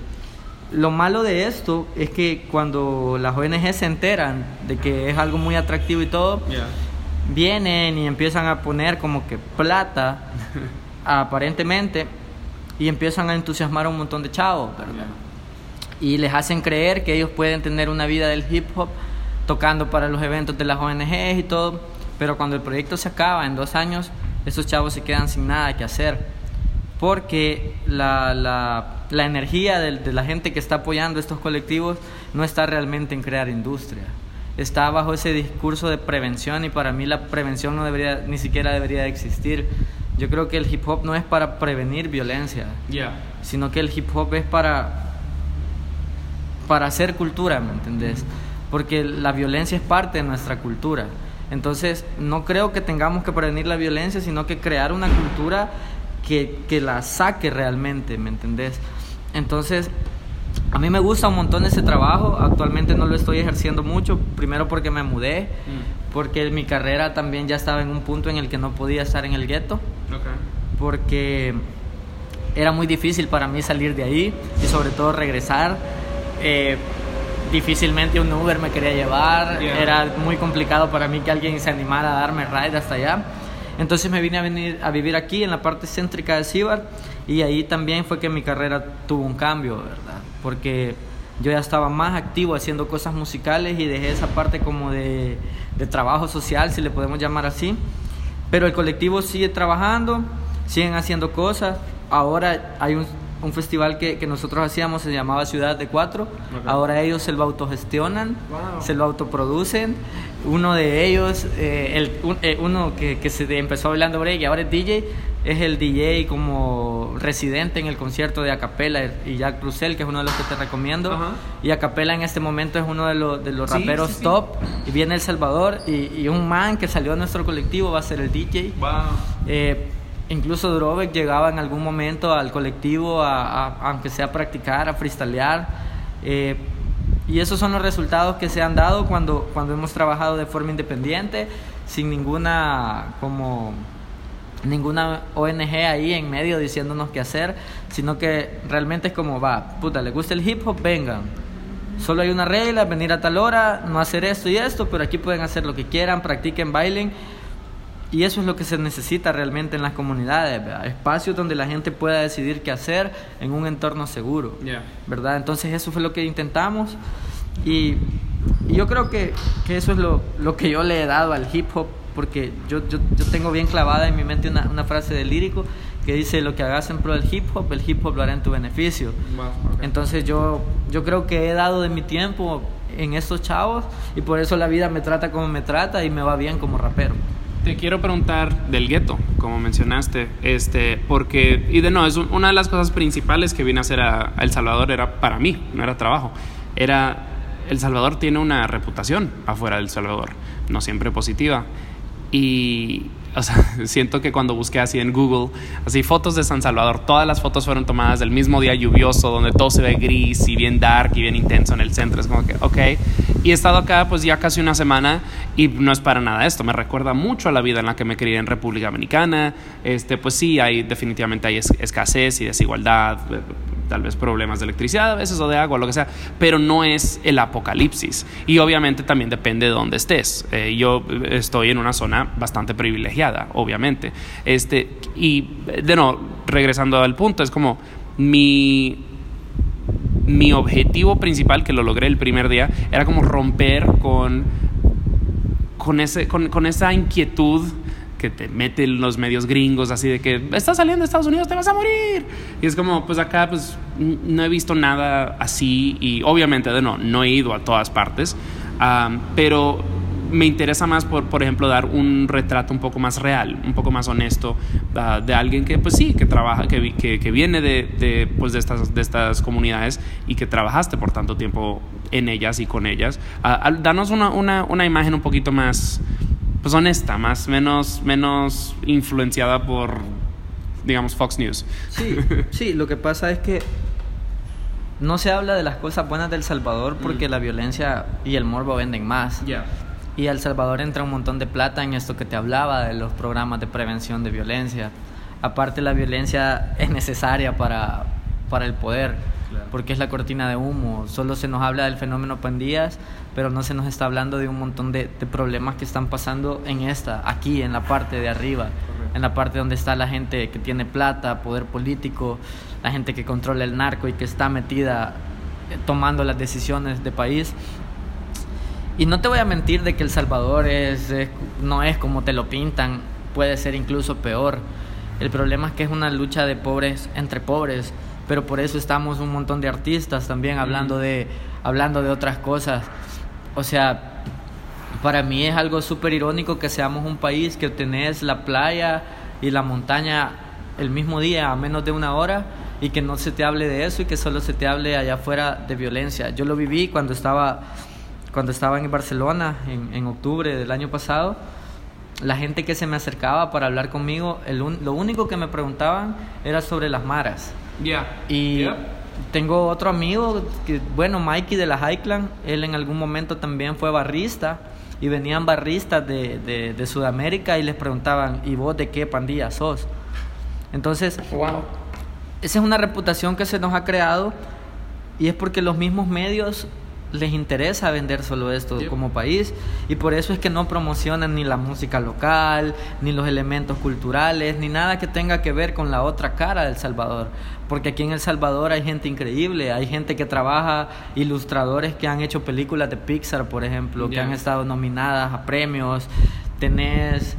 Lo malo de esto es que cuando las ONG se enteran de que es algo muy atractivo y todo, vienen y empiezan a poner como que plata, aparentemente, y empiezan a entusiasmar a un montón de chavos, ¿verdad? Y les hacen creer que ellos pueden tener una vida del hip hop tocando para los eventos de las ONGs y todo, pero cuando el proyecto se acaba en dos años, esos chavos se quedan sin nada que hacer porque la, la, la energía de, de la gente que está apoyando estos colectivos no está realmente en crear industria. Está bajo ese discurso de prevención y para mí la prevención no debería, ni siquiera debería de existir. Yo creo que el hip hop no es para prevenir violencia, Ya. sino que el hip hop es para, para hacer cultura, ¿me entendés? Porque la violencia es parte de nuestra cultura. Entonces, no creo que tengamos que prevenir la violencia, sino que crear una cultura que, que la saque realmente, ¿me entendés? Entonces, a mí me gusta un montón ese trabajo, actualmente no lo estoy ejerciendo mucho, primero porque me mudé, porque mi carrera también ya estaba en un punto en el que no podía estar en el gueto, porque era muy difícil para mí salir de ahí y sobre todo regresar. Eh, difícilmente un Uber me quería llevar, Yeah. era muy complicado para mí que alguien se animara a darme ride hasta allá. Entonces me vine a, venir, a vivir aquí en la parte céntrica de Cibar y ahí también fue que mi carrera tuvo un cambio, ¿verdad? Porque yo ya estaba más activo haciendo cosas musicales y dejé esa parte como de, de trabajo social, si le podemos llamar así. Pero el colectivo sigue trabajando, siguen haciendo cosas. Ahora hay un, un festival que, que nosotros hacíamos, se llamaba Ciudad de Cuatro. Ahora ellos se lo autogestionan, se lo autoproducen. Uno de ellos, eh, el, un- eh, uno que, que se empezó bailando break y ahora es DJ, es el DJ como residente en el concierto de Acapela y Jack Russell, que es uno de los que te recomiendo. Ajá. Y Acapela en este momento es uno de los, de los Sí, raperos sí, sí. top. Y viene El Salvador y, y un man que salió de nuestro colectivo va a ser el DJ. Wow. Eh, incluso Drovek llegaba en algún momento al colectivo, a, aunque sea a practicar, a freestylear. Eh, y esos son los resultados que se han dado cuando, cuando hemos trabajado de forma independiente, sin ninguna como ninguna ONG ahí en medio diciéndonos qué hacer, sino que realmente es como va, puta, le gusta el hip hop, vengan. Solo hay una regla, venir a tal hora, no hacer esto y esto, pero aquí pueden hacer lo que quieran, practiquen, bailen. Y eso es lo que se necesita realmente en las comunidades, ¿verdad? espacios donde la gente pueda decidir qué hacer en un entorno seguro. ¿verdad? Entonces eso fue lo que intentamos y, y yo creo que, que eso es lo, lo que yo le he dado al hip hop, porque yo, yo, yo tengo bien clavada en mi mente una, una frase del lírico que dice, lo que hagas en pro del hip hop, el hip hop lo hará en tu beneficio. Entonces yo, yo creo que he dado de mi tiempo en estos chavos y por eso la vida me trata como me trata y me va bien como rapero. Te quiero preguntar del gueto, como mencionaste, este, porque, y de no, es un- una de las cosas principales que vine a hacer a, a El Salvador era para mí, no era trabajo, era, El Salvador tiene una reputación afuera del Salvador, no siempre positiva, y, o sea, siento que cuando busqué así en Google, así fotos de San Salvador, todas las fotos fueron tomadas del mismo día lluvioso, donde todo se ve gris y bien dark y bien intenso en el centro. Es como que, ok. Y he estado acá pues ya casi una semana y no es para nada esto. Me recuerda mucho a la vida en la que me crié en República Dominicana. Este, pues sí, hay, definitivamente hay es- escasez y desigualdad, eh, tal vez problemas de electricidad a veces o de agua, lo que sea, pero no es el apocalipsis. Y obviamente también depende de dónde estés. Eh, yo estoy en una zona bastante privilegiada, obviamente. Este, y de no, regresando al punto, es como mi mi objetivo principal, que lo logré el primer día, era como romper con, con, ese, con, con esa inquietud que te meten los medios gringos, así de que estás saliendo de Estados Unidos, te vas a morir. Y es como, pues acá, pues no he visto nada así y obviamente, de no, no he ido a todas partes, pero me interesa más, por, por ejemplo, dar un retrato un poco más real, un poco más honesto uh, de alguien que, pues sí, que trabaja, que, que, viene de, de, pues, de, estas, de estas comunidades y que trabajaste por tanto tiempo en ellas y con ellas. Uh, danos una, una, una imagen un poquito más pues honesta, más menos menos influenciada por digamos Fox News. Sí, sí, lo que pasa es que no se habla de las cosas buenas del Salvador porque mm. la violencia y el morbo venden más. Yeah. Y al Salvador entra un montón de plata en esto que te hablaba de los programas de prevención de violencia. Aparte la violencia es necesaria para, para el poder, claro. porque es la cortina de humo. Solo se nos habla del fenómeno pandillas, pero no se nos está hablando de un montón de, de problemas que están pasando en esta, aquí, en la parte de arriba, en la parte donde está la gente que tiene plata, poder político, la gente que controla el narco y que está metida eh, tomando las decisiones de país. Y no te voy a mentir de que El Salvador es, es, no es como te lo pintan, puede ser incluso peor. El problema es que es una lucha de pobres entre pobres, pero por eso estamos un montón de artistas también hablando de, hablando de otras cosas. O sea, para mí es algo súper irónico que seamos un país que tenés la playa y la montaña el mismo día a menos de una hora y que no se te hable de eso y que solo se te hable allá afuera de violencia. Yo lo viví cuando estaba cuando estaba en Barcelona en, en, octubre del año pasado, la gente que se me acercaba para hablar conmigo, el un, lo único que me preguntaban era sobre las maras. Yeah. Y Yeah. Tengo otro amigo, que, bueno, Mikey de la Highland, él en algún momento también fue barrista y venían barristas de, de, de Sudamérica y les preguntaban, ¿y vos de qué pandilla sos? Entonces, Wow. esa es una reputación que se nos ha creado y es porque los mismos medios les interesa vender solo esto como país y por eso es que no promocionan ni la música local, ni los elementos culturales, ni nada que tenga que ver con la otra cara del Salvador. Porque aquí en El Salvador hay gente increíble, hay gente que trabaja, ilustradores que han hecho películas de Pixar, por ejemplo, que han estado nominadas a premios. Tenés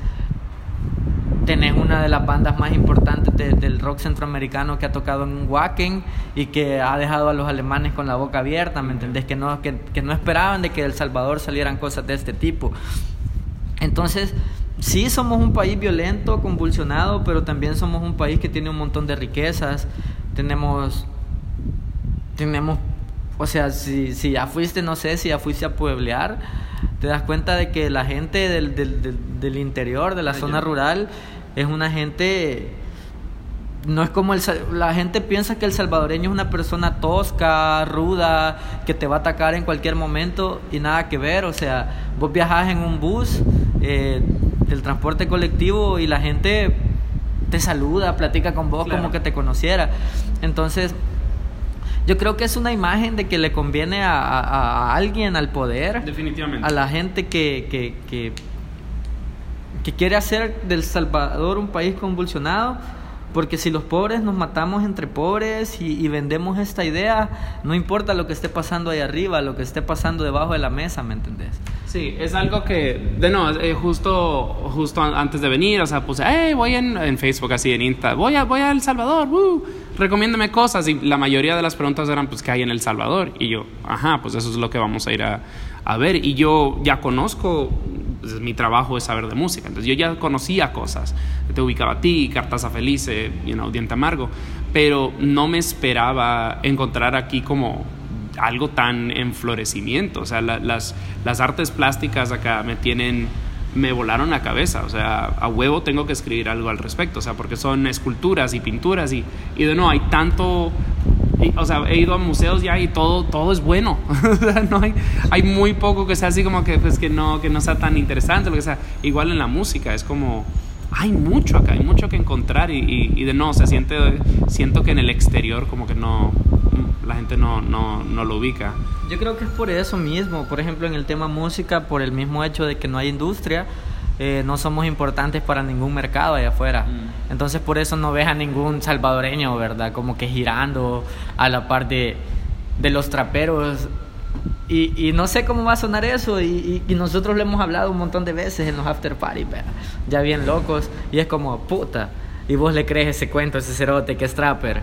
tenés una de las bandas más importantes de, del rock centroamericano que ha tocado en Wacken y que ha dejado a los alemanes con la boca abierta, ¿me entendés? Que no, que, que no esperaban de que de El Salvador salieran cosas de este tipo. Entonces, sí somos un país violento, convulsionado, pero también somos un país que tiene un montón de riquezas. Tenemos, tenemos, o sea, si, si ya fuiste, no sé, si ya fuiste a pueblear, te das cuenta de que la gente del, del, del, del interior, de la zona rural, es una gente no es como el, la gente piensa que el salvadoreño es una persona tosca, ruda, que te va a atacar en cualquier momento y nada que ver. O sea, vos viajás en un bus eh, del transporte colectivo y la gente te saluda, platica con vos Claro. como que te conociera. Entonces, yo creo que es una imagen de que le conviene a, a- a alguien, al poder, Definitivamente. a la gente que, que, que, que quiere hacer del Salvador un país convulsionado, porque si los pobres nos matamos entre pobres y, vendemos esta idea, no importa lo que esté pasando ahí arriba, lo que esté pasando debajo de la mesa, ¿me entendés? Sí, es algo que, de no, eh, justo, justo an- antes de venir, o sea, puse, hey, voy en, en Facebook, así en Insta, voy a, voy a El Salvador, uh, recomiéndame cosas. Y la mayoría de las preguntas eran, pues, ¿qué hay en El Salvador? Y yo, ajá, pues eso es lo que vamos a ir a, a ver. Y yo ya conozco, pues, mi trabajo es saber de música, entonces yo ya conocía cosas. Te ubicaba a ti, Cartas a Felice, you know, Diente Amargo, pero no me esperaba encontrar aquí como algo tan en florecimiento. O sea, la- las, las artes plásticas acá me tienen, me volaron la cabeza. O sea, a huevo tengo que escribir algo al respecto. O sea, porque son esculturas y pinturas y, y de no, hay tanto... y, o sea, he ido a museos ya y todo, todo es bueno. No hay, hay muy poco que sea así como que, pues, que, no, que no sea tan interesante. Lo que sea. Igual en la música, es como hay mucho acá, hay mucho que encontrar y, y, y de no, o sea, siento, siento que en el exterior como que no, la gente no, no, no lo ubica. Yo creo que es por eso mismo, por ejemplo en el tema música, por el mismo hecho de que no hay industria, eh, no somos importantes para ningún mercado allá afuera. Mm. Entonces por eso no ves a ningún salvadoreño, ¿verdad? Como que girando a la par de, de los traperos. Y, y no sé cómo va a sonar eso, y, y- y nosotros lo hemos hablado un montón de veces en los after party, ¿verdad? ya bien locos, y es como, puta, y vos le crees ese cuento, ese cerote que es trapper,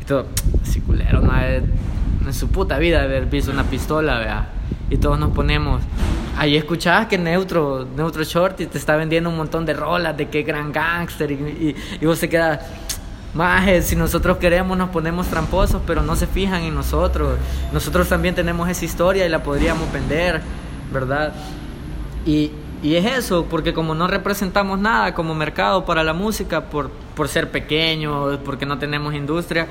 y todo, si culero, no en su puta vida haber visto una pistola, vea. Y todos nos ponemos, ahí escuchabas que Neutro, Neutro Shorty te está vendiendo un montón de rolas, de qué gran gangster, y, y, y vos se quedas, Maje, si nosotros queremos nos ponemos tramposos, pero no se fijan en nosotros. Nosotros también tenemos esa historia y la podríamos vender, ¿verdad? Y, y es eso, porque como no representamos nada como mercado para la música, por, por ser pequeños, porque no tenemos industria.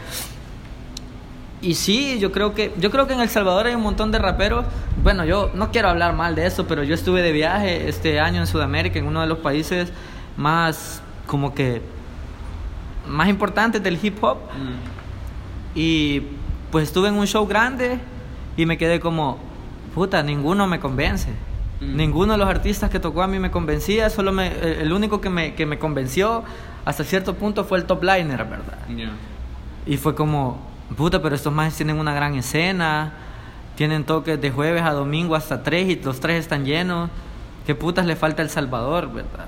Y sí, yo creo que yo creo que en El Salvador hay un montón de raperos. Bueno, yo no quiero hablar mal de eso, pero yo estuve de viaje este año en Sudamérica, en uno de los países más como que más importantes del hip hop. Y pues estuve en un show grande y me quedé como, puta, ninguno me convence. Mm. Ninguno de los artistas que tocó a mí me convencía, solo me, el el único que me, que me convenció hasta cierto punto fue el top liner, ¿verdad? Y fue como, puta, pero estos más tienen una gran escena, tienen toques de jueves a domingo hasta tres y los tres están llenos. ¿Qué putas le falta El Salvador, verdad?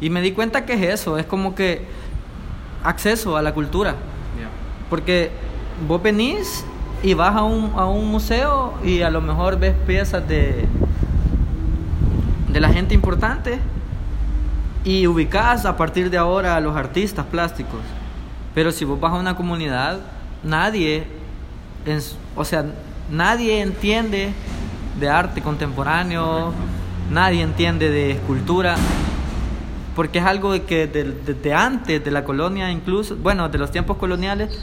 Y me di cuenta que es eso, es como que acceso a la cultura. Porque vos venís y vas a un, a un museo y a lo mejor ves piezas de, de la gente importante y ubicás a partir de ahora a los artistas plásticos. Pero si vos vas a una comunidad, nadie, en o sea, nadie entiende de arte contemporáneo, nadie entiende de escultura, porque es algo que de- desde antes de la colonia incluso, bueno, de los tiempos coloniales,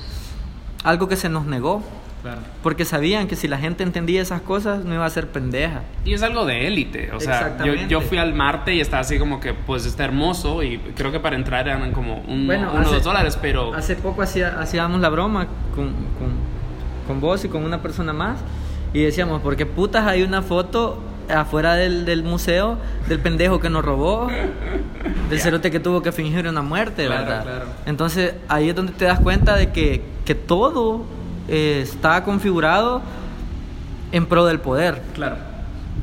algo que se nos negó, Claro. porque sabían que si la gente entendía esas cosas no iba a ser pendeja. Y es algo de élite, o sea, yo, yo fui al Marte y estaba así como que, pues está hermoso y creo que para entrar eran como un, Bueno, uno o dos dólares, pero... Hace poco hacía, hacíamos la broma con, con, con vos y con una persona más y decíamos, ¿por qué putas hay una foto afuera del, del museo del pendejo que nos robó? Del cerote que tuvo que fingir una muerte, Claro, ¿verdad? claro. Entonces ahí es donde te das cuenta de que, que todo eh, está configurado en pro del poder. Claro.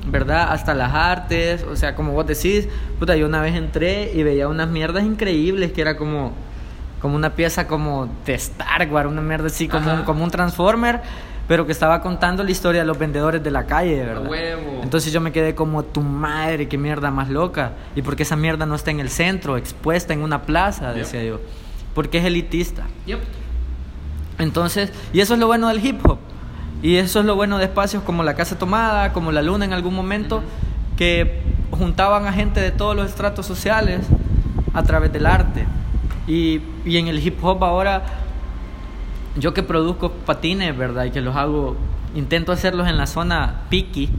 ¿verdad? Hasta las artes, o sea, como vos decís, puta, yo una vez entré y veía unas mierdas increíbles que era como, como una pieza como de Star Wars, una mierda así, como, un, como un Transformer, pero que estaba contando la historia de los vendedores de la calle, ¿verdad? huevo. Entonces yo me quedé como, tu madre, qué mierda más loca, y porque esa mierda no está en el centro, expuesta en una plaza, Yep. decía yo, porque es elitista. Yep. Entonces, y eso es lo bueno del hip hop. Y eso es lo bueno de espacios como la Casa Tomada, como la Luna en algún momento, que juntaban a gente de todos los estratos sociales a través del arte. Y, y en el hip hop ahora, yo que produzco patines, ¿verdad? Y que los hago, intento hacerlos en la zona piqui.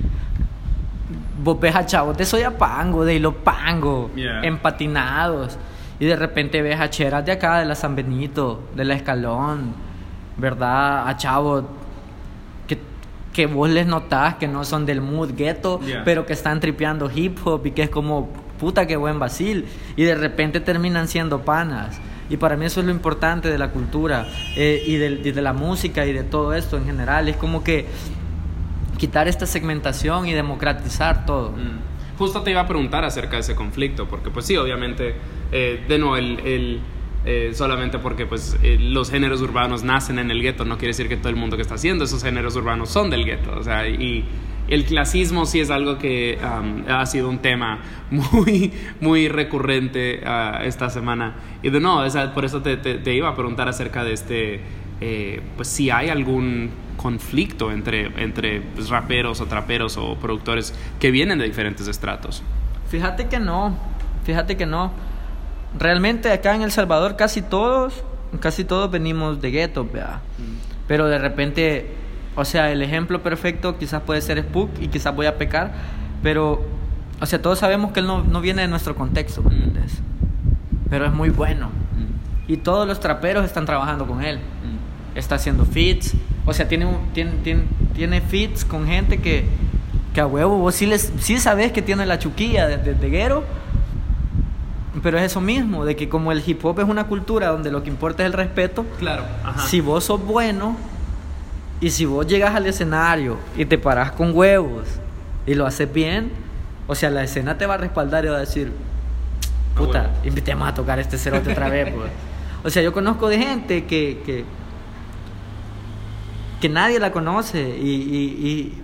Vos ves a chavos de Soyapango, de Hilo Pango, Yeah. empatinados. Y de repente ves a cheras de acá, de la San Benito, de la Escalón, ¿verdad? A chavos que, que vos les notás que no son del mood ghetto, Yeah. pero que están tripeando hip hop y que es como, puta, qué buen vacil. Y de repente terminan siendo panas. Y para mí eso es lo importante de la cultura eh, y, de la música y de todo esto en general. Es como que quitar esta segmentación y democratizar todo. Mm. Justo te iba a preguntar acerca de ese conflicto, porque pues sí, obviamente, eh, de nuevo, el, el, eh, solamente porque pues eh, los géneros urbanos nacen en el gueto, no quiere decir que todo el mundo que está haciendo esos géneros urbanos son del gueto, o sea, y el clasismo sí es algo que um, ha sido un tema muy, muy recurrente ah, esta semana. Y de nuevo, o sea, por eso te, te- te iba a preguntar acerca de este, eh, pues si hay algún conflicto entre, entre pues, raperos o traperos o productores que vienen de diferentes estratos. Fíjate que no, fíjate que no. Realmente acá en El Salvador casi todos, casi todos venimos de guetos, vea. Pero de repente, o sea, el ejemplo perfecto quizás puede ser Spook y quizás voy a pecar, pero, o sea, todos sabemos que él no, no viene de nuestro contexto, ¿me entiendes? Pero es muy bueno. Y todos los traperos están trabajando con él. Está haciendo feats. O sea, tiene, tiene, tiene, tiene feats con gente que, que a huevo, vos sí, les, sí sabes que tiene la chuquilla de, de, de guero. Pero es eso mismo, de que como el hip hop es una cultura donde lo que importa es el respeto, Claro. si vos sos bueno y si vos llegas al escenario y te parás con huevos y lo haces bien, o sea, la escena te va a respaldar y va a decir, puta, huevo. invitemos a tocar este cerote otra vez, pues. O sea, yo conozco de gente que, que, que nadie la conoce y, y,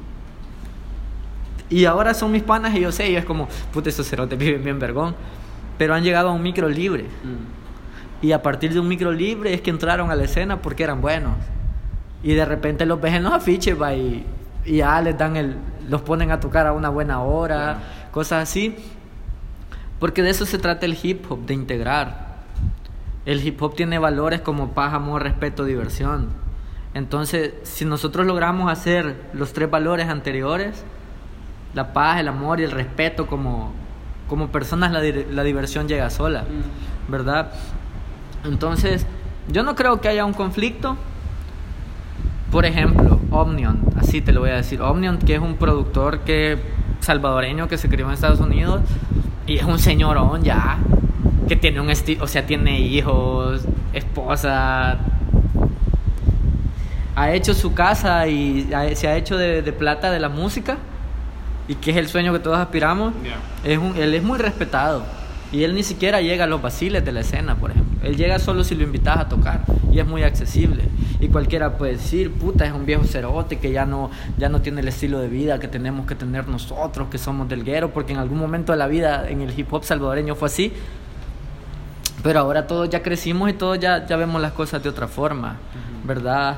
y, Y ahora son mis panas y yo sé, y es como, puta, estos cerotes viven bien vergón. Pero han llegado a un micro libre. Y a partir de un micro libre es que entraron a la escena porque eran buenos. Y de repente los ves en los afiches, va, y, y ya les dan el, los ponen a tocar a una buena hora, cosas así. Porque de eso se trata el hip hop, de integrar. El hip hop tiene valores como paz, amor, respeto, diversión. Entonces, si nosotros logramos hacer los tres valores anteriores, la paz, el amor y el respeto como, como personas, la, la diversión llega sola, ¿verdad? Entonces, yo no creo que haya un conflicto. Por ejemplo, Omnion, así te lo voy a decir. Omnion, que es un productor que salvadoreño que se crió en Estados Unidos y es un señorón ya, que tiene un estilo, o sea, tiene hijos, esposa, ha hecho su casa y ha- se ha hecho de, de plata de la música y que es el sueño que todos aspiramos. Es un- él es muy respetado y él ni siquiera llega a los vaciles de la escena, por ejemplo. Él llega solo si lo invitas a tocar y es muy accesible. Y cualquiera puede decir, puta, es un viejo cerote que ya no, ya no tiene el estilo de vida que tenemos que tener nosotros, que somos del guero, porque en algún momento de la vida en el hip hop salvadoreño fue así. Pero ahora todos ya crecimos y todos ya, ya vemos las cosas de otra forma, ¿verdad?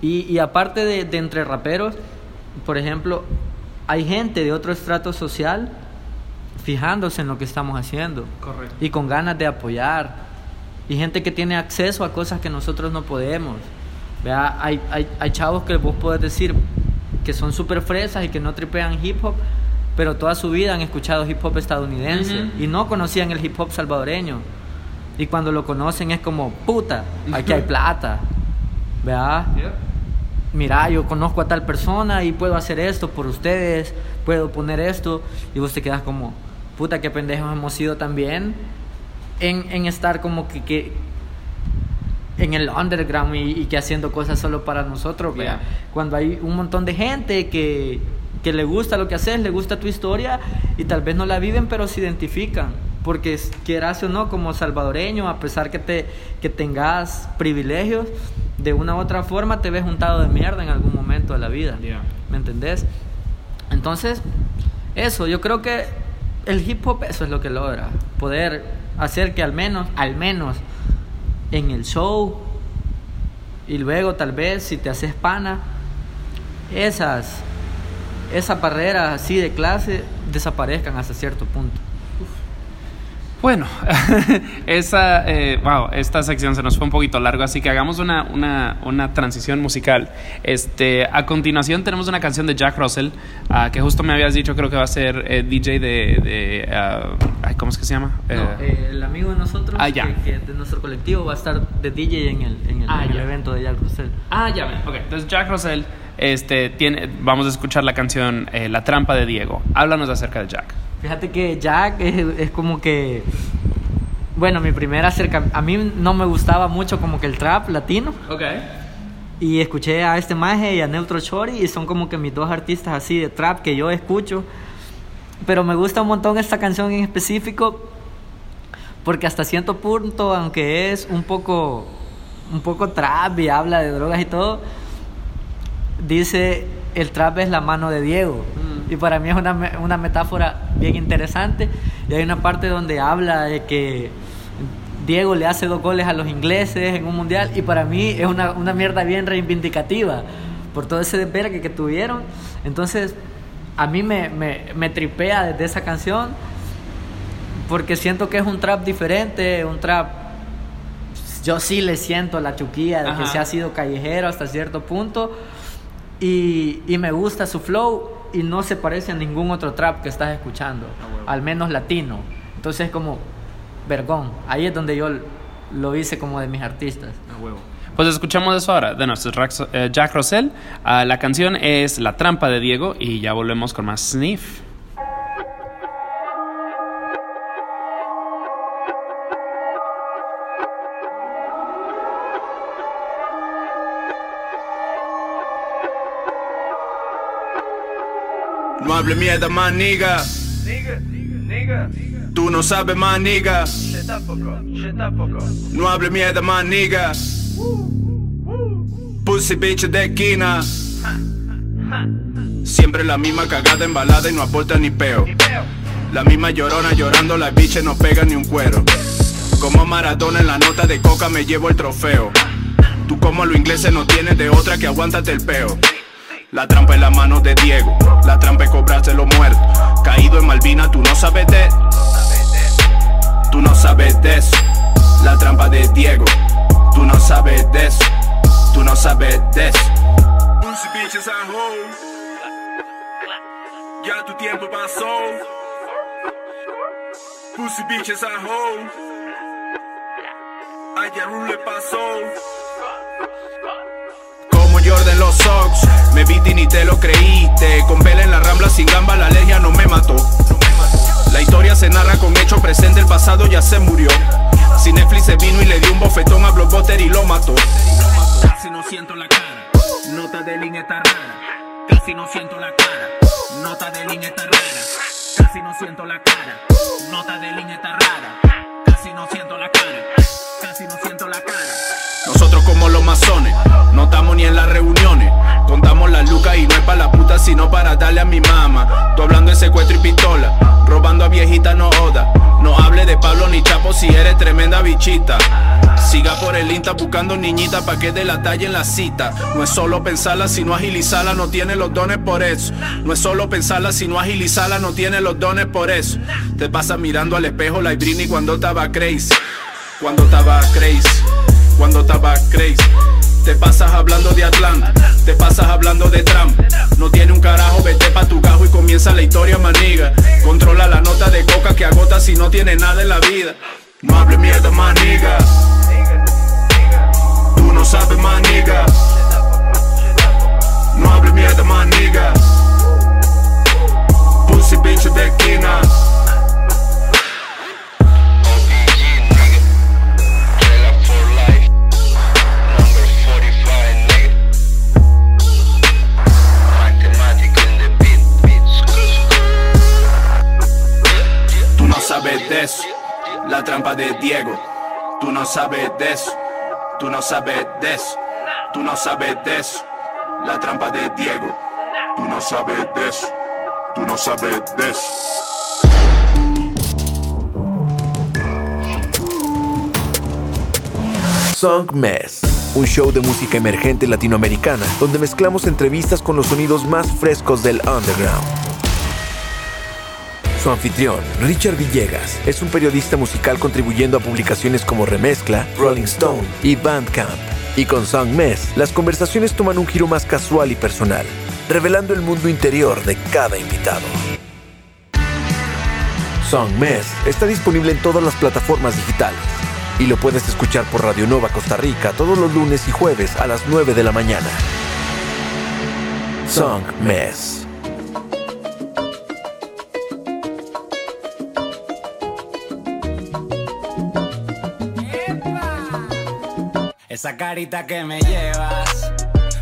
Y, y aparte de, de entre raperos, por ejemplo, hay gente de otro estrato social fijándose en lo que estamos haciendo Correcto. y con ganas de apoyar. Y gente que tiene acceso a cosas que nosotros no podemos. Vea, hay, hay, hay chavos que vos podés decir que son súper fresas y que no tripean hip hop, pero toda su vida han escuchado hip hop estadounidense y no conocían el hip hop salvadoreño. Y cuando lo conocen es como, puta, aquí hay plata. ¿Verdad? Mira, yo conozco a tal persona y puedo hacer esto por ustedes, puedo poner esto. Y vos te quedas como, puta, qué pendejos hemos sido también en, en estar como que, que en el underground y, y que haciendo cosas solo para nosotros. Cuando hay un montón de gente que, que le gusta lo que haces, le gusta tu historia y tal vez no la viven, pero se identifican. Porque quieras o no, como salvadoreño, a pesar que, te, que tengas privilegios, de una u otra forma te ves juntado de mierda en algún momento de la vida. Yeah. ¿Me entendés? Entonces, eso, yo creo que el hip hop eso es lo que logra. Poder hacer que al menos, al menos en el show y luego tal vez si te haces pana, esas, esas barreras así de clase desaparezcan hasta cierto punto. Bueno, esa, eh, wow, esta sección se nos fue un poquito largo, así que hagamos una, una, una transición musical. Este, a continuación tenemos una canción de Jack Russell, ah, que justo me habías dicho, creo que va a ser eh, DJ de, de ay, ¿cómo es que se llama? No, Eh, eh, el amigo de nosotros, Ah, ya. que, que de nuestro colectivo, va a estar de DJ en el, en el, Ah, en el ya. evento de Jack Russell. Ah, ya ven. Ok, entonces Jack Russell, este, tiene, vamos a escuchar la canción eh, La trampa de Diego. Háblanos acerca de Jack. Fíjate que Jack es, es como que. Bueno, mi primera acercamiento. A mí no me gustaba mucho como que el trap latino. Ok. Y escuché a este maje y a Neutro Chori y son como que mis dos artistas así de trap que yo escucho. Pero me gusta un montón esta canción en específico porque hasta cierto punto, aunque es un poco, un poco trap y habla de drogas y todo, dice el trap es la mano de Diego. Y para mí es una, una metáfora bien interesante. Y hay una parte donde habla de que Diego le hace dos goles a los ingleses en un mundial. Y para mí es una, una mierda bien reivindicativa por todo ese desvergue que tuvieron. Entonces, a mí me, me, me tripea desde esa canción porque siento que es un trap diferente, un trap yo sí le siento la chuquilla de que se ha sido callejero hasta cierto punto y, y me gusta su flow y no se parece a ningún otro trap que estás escuchando, al menos latino. Entonces como vergón, ahí es donde yo lo hice como de mis artistas. Pues escuchamos eso ahora de nuestro eh, Jack Russell. Ah, la canción es La trampa de Diego y ya volvemos con más Sniff. No hable mierda más, nigga. Tú no sabes más, nigga. No hable mierda más, nigga. Pussy bitch de esquina. Siempre la misma cagada embalada y no aporta ni peo. La misma llorona llorando, las biches no pega ni un cuero. Como Maradona en la nota de coca me llevo el trofeo. Tú como los ingleses no tienes de otra que aguántate el peo. La trampa en la mano de Diego, la trampa es cobrarse los muertos. Caído en Malvina, tú no sabes de. Tú no sabes de eso. La trampa de Diego, tú no sabes de eso. Tú no sabes de eso. Ya tu tiempo pasó. Pussy bitches at home. Ayer un le pasó. Jordan los Sox, me vi ni te lo creíste. Con vela en la rambla sin gamba, la alergia no me mató. La historia se narra con hecho presente, el pasado ya se murió. Si Netflix se vino y le dio un bofetón a Blockbuster y lo mató. Casi no siento la cara, nota de línea está rara. Casi no siento la cara, nota de línea está rara. Casi no siento la cara, nota de línea está rara. Como los masones, no estamos ni en las reuniones. Contamos las lucas y no es para la puta, sino para darle a mi mamá. Tú hablando de secuestro y pistola, robando a viejita no oda. No hable de Pablo ni Chapo si eres tremenda bichita. Siga por el Insta buscando niñita pa' que de la talla en la cita. No es solo pensarla, sino agilizarla, no tiene los dones por eso. No es solo pensarla, sino agilizarla, no tiene los dones por eso. Te pasas mirando al espejo la Britney cuando estaba crazy. Cuando estaba crazy. Cuando estaba crazy. Te pasas hablando de Atlanta, te pasas hablando de Trump. No tiene un carajo, vete pa' tu gajo y comienza la historia, maniga. Controla la nota de coca que agota si no tiene nada en la vida. No hable mierda, maniga. Tú no sabes, maniga. No hable mierda, maniga. Pussy bitch de esquina. De la trampa de Diego. Tú no sabes de eso, tú no sabes de eso, tú no sabes de eso, la trampa de Diego. Tú no sabes de eso, tú no sabes de eso. Song Mess, un show de música emergente latinoamericana donde mezclamos entrevistas con los sonidos más frescos del underground. Su anfitrión, Richard Villegas, es un periodista musical contribuyendo a publicaciones como Remezcla, Rolling Stone y Bandcamp. Y con Song Mess, las conversaciones toman un giro más casual y personal, revelando el mundo interior de cada invitado. Song Mess está disponible en todas las plataformas digitales y lo puedes escuchar por Radio Nova Costa Rica todos los lunes y jueves a las 9 de la mañana. Song Mess. Esa carita que me llevas.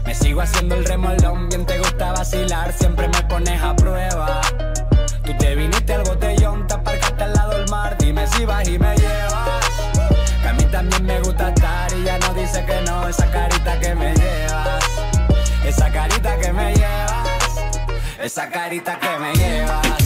Me sigo haciendo el remolón, bien te gusta vacilar, siempre me pones a prueba. Tú te viniste al botellón, te aparcaste al lado del mar, dime si vas y me llevas. Que a mí también me gusta estar y ya no dice que no, esa carita que me llevas. Esa carita que me llevas. Esa carita que me llevas.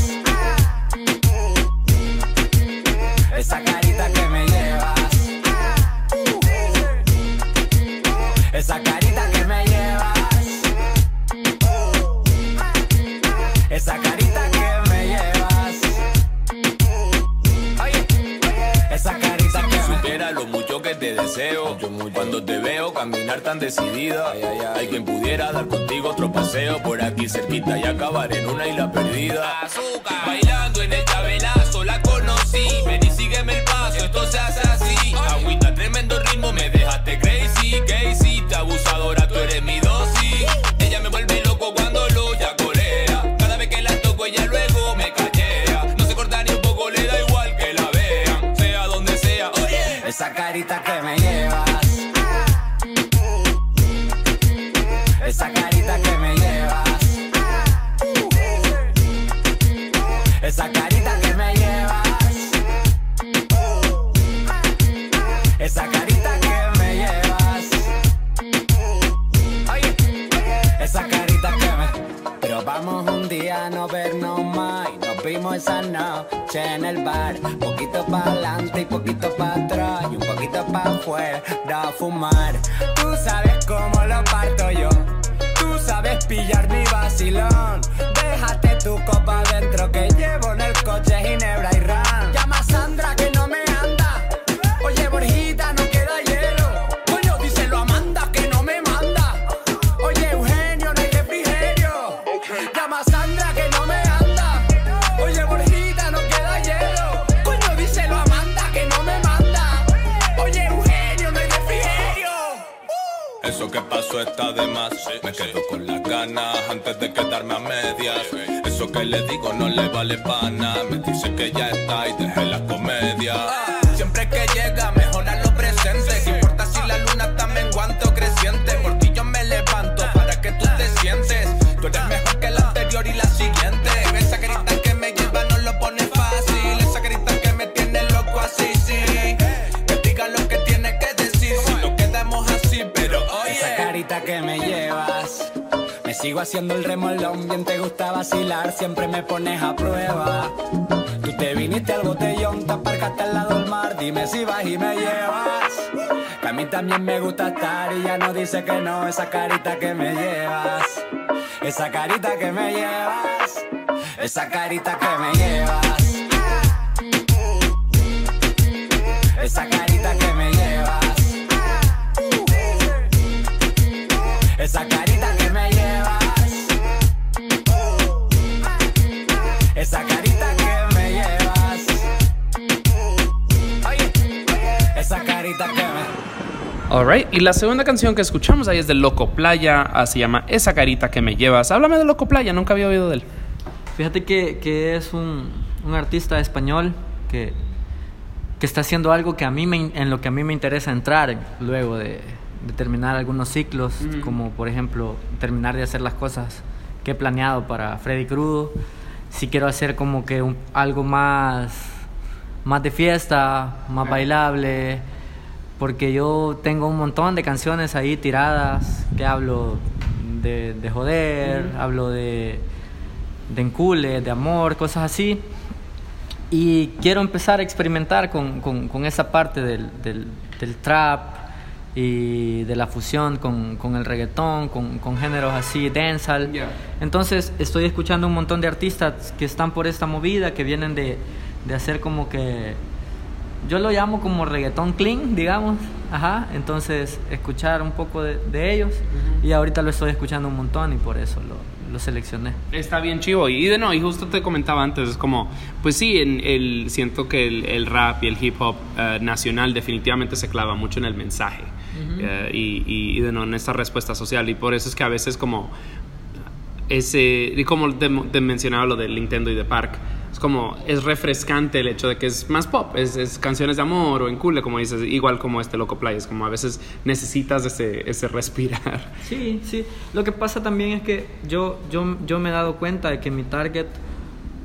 Deseo. Cuando te veo caminar tan decidida, hay quien pudiera dar contigo otro paseo por aquí cerquita y acabar en una isla perdida. Azúcar, en el bar. Poquito para adelante y poquito para atrás. Y un poquito para afuera a fumar. Tú sabes cómo lo parto yo. Tú sabes pillar mi vacilón. Haciendo el remolón, bien te gusta vacilar, siempre me pones a prueba. Tú te viniste al botellón, te aparcaste al lado del mar, dime si vas y me llevas. Que a mí también me gusta estar y ya no dice que no, esa carita que me llevas. Esa carita que me llevas. Esa carita que me llevas. Alright, y la segunda canción que escuchamos ahí es de Loco Playa, ah, se llama Esa carita que me llevas. Háblame de Loco Playa, nunca había oído de él. Fíjate que, que es un, un artista español que, que está haciendo algo que a mí me, en lo que a mí me interesa entrar luego de, de terminar algunos ciclos, como por ejemplo terminar de hacer las cosas que he planeado para Freddy Crudo. Si quiero hacer como que un- algo más, más de fiesta, más bailable, porque yo tengo un montón de canciones ahí tiradas que hablo de, de joder, hablo de, de encule, de amor, cosas así. Y quiero empezar a experimentar con, con- con esa parte del, del- del trap y de la fusión con, con el reggaetón, con, con géneros así, dancehall. Entonces estoy escuchando un montón de artistas que están por esta movida, que vienen de, de hacer como que... Yo lo llamo como reggaetón clean, digamos. Ajá. Entonces escuchar un poco de, de ellos. Y ahorita lo estoy escuchando un montón y por eso lo, lo seleccioné. Está bien chivo. Y de no, y justo te comentaba antes, es como, pues sí, en el, siento que el, el rap y el hip hop eh, nacional definitivamente se clava mucho en el mensaje. Eh, y, y- y de no, en esta respuesta social. Y por eso es que a veces como ese, y como te, te mencionaba lo del Nintendo y de Park, es como, es refrescante el hecho de que es más pop, es, es canciones de amor o en cool, como dices, igual como este Loco Play, es como a veces necesitas ese, ese respirar. Sí, sí. Lo que pasa también es que yo, yo, yo me he dado cuenta de que mi target,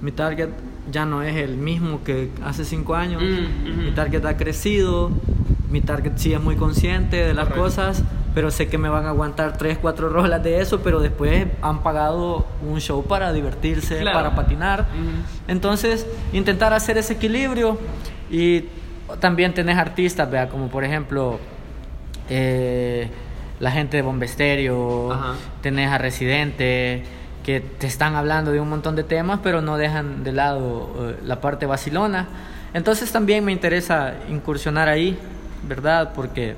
mi target ya no es el mismo que hace cinco años. Mm, ujú. Mi target ha crecido. Mi target sí es muy consciente de las Correcto. cosas, pero sé que me van a aguantar tres, cuatro rolas de eso, pero después han pagado un show para divertirse, Claro. para patinar. Ujú. Entonces, intentar hacer ese equilibrio y también tenés artistas, vea, como por ejemplo eh, la gente de Bombesterio, Ajá. tenés a Residente, que te están hablando de un montón de temas, pero no dejan de lado eh, la parte vacilona. Entonces también me interesa incursionar ahí, ¿verdad? Porque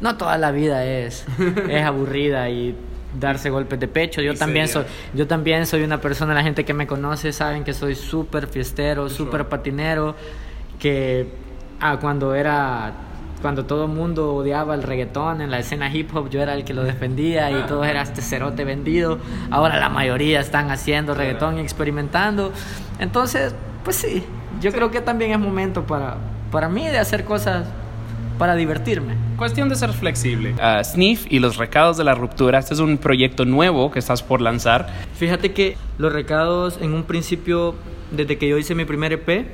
no toda la vida es, es aburrida y darse golpes de pecho. Yo también soy, yo también soy una persona, la gente que me conoce saben que soy súper fiestero, súper patinero, que ah, cuando era cuando todo el mundo odiaba el reggaetón en la escena hip hop, yo era el que lo defendía y todo era este cerote vendido. Ahora la mayoría están haciendo reggaetón y experimentando. Entonces, pues sí, yo creo que también es momento para, para mí de hacer cosas para divertirme. Cuestión de ser flexible. Ah, Sniff y los recados de la ruptura. Este es un proyecto nuevo que estás por lanzar. Fíjate que los recados en un principio, desde que yo hice mi primer EP,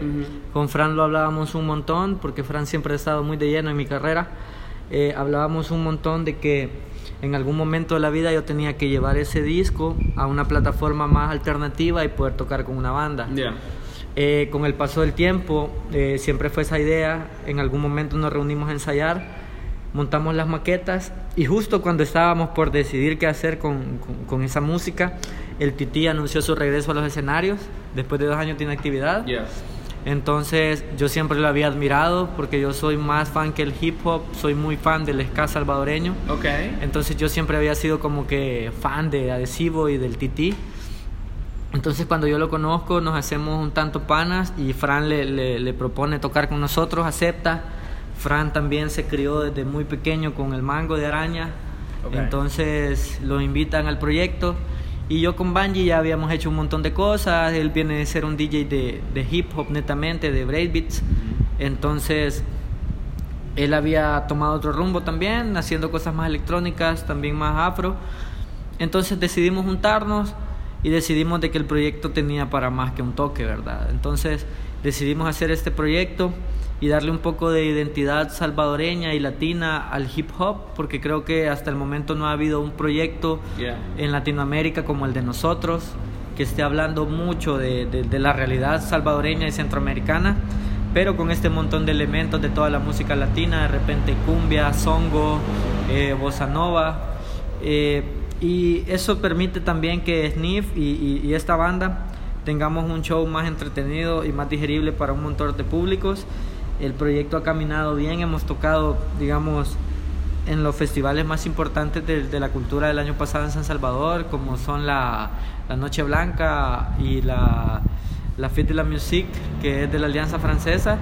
con Fran lo hablábamos un montón, porque Fran siempre ha estado muy de lleno en mi carrera. Eh, hablábamos un montón de que en algún momento de la vida yo tenía que llevar ese disco a una plataforma más alternativa y poder tocar con una banda. Ya. Eh, con el paso del tiempo, eh, siempre fue esa idea, en algún momento nos reunimos a ensayar, montamos las maquetas y justo cuando estábamos por decidir qué hacer con, con- con esa música, el Titi anunció su regreso a los escenarios después de dos años de inactividad. Entonces yo siempre lo había admirado porque yo soy más fan que el hip hop, soy muy fan del ska salvadoreño. Ok. Entonces yo siempre había sido como que fan de Adhesivo y del Titi. Entonces cuando yo lo conozco nos hacemos un tanto panas y Fran le, le- le propone tocar con nosotros, acepta. Fran también se crió desde muy pequeño con el mango de araña. Entonces lo invitan al proyecto. Y yo con Bungie ya habíamos hecho un montón de cosas. Él viene de ser un DJ de, de hip hop netamente, de breakbeats. Entonces él había tomado otro rumbo también, haciendo cosas más electrónicas, también más afro. Entonces decidimos juntarnos y decidimos de que el proyecto tenía para más que un toque, ¿verdad? Entonces decidimos hacer este proyecto y darle un poco de identidad salvadoreña y latina al hip hop, porque creo que hasta el momento no ha habido un proyecto Yeah. en Latinoamérica como el de nosotros, que esté hablando mucho de, de- de la realidad salvadoreña y centroamericana, pero con este montón de elementos de toda la música latina, de repente cumbia, songo, eh, bossa nova, eh, y eso permite también que Sniff y, y- y esta banda tengamos un show más entretenido y más digerible para un montón de públicos. El proyecto ha caminado bien, hemos tocado, digamos, en los festivales más importantes de, de la cultura del año pasado en San Salvador, como son la, la Noche Blanca y la, la Fête de la Musique, que es de la Alianza Francesa.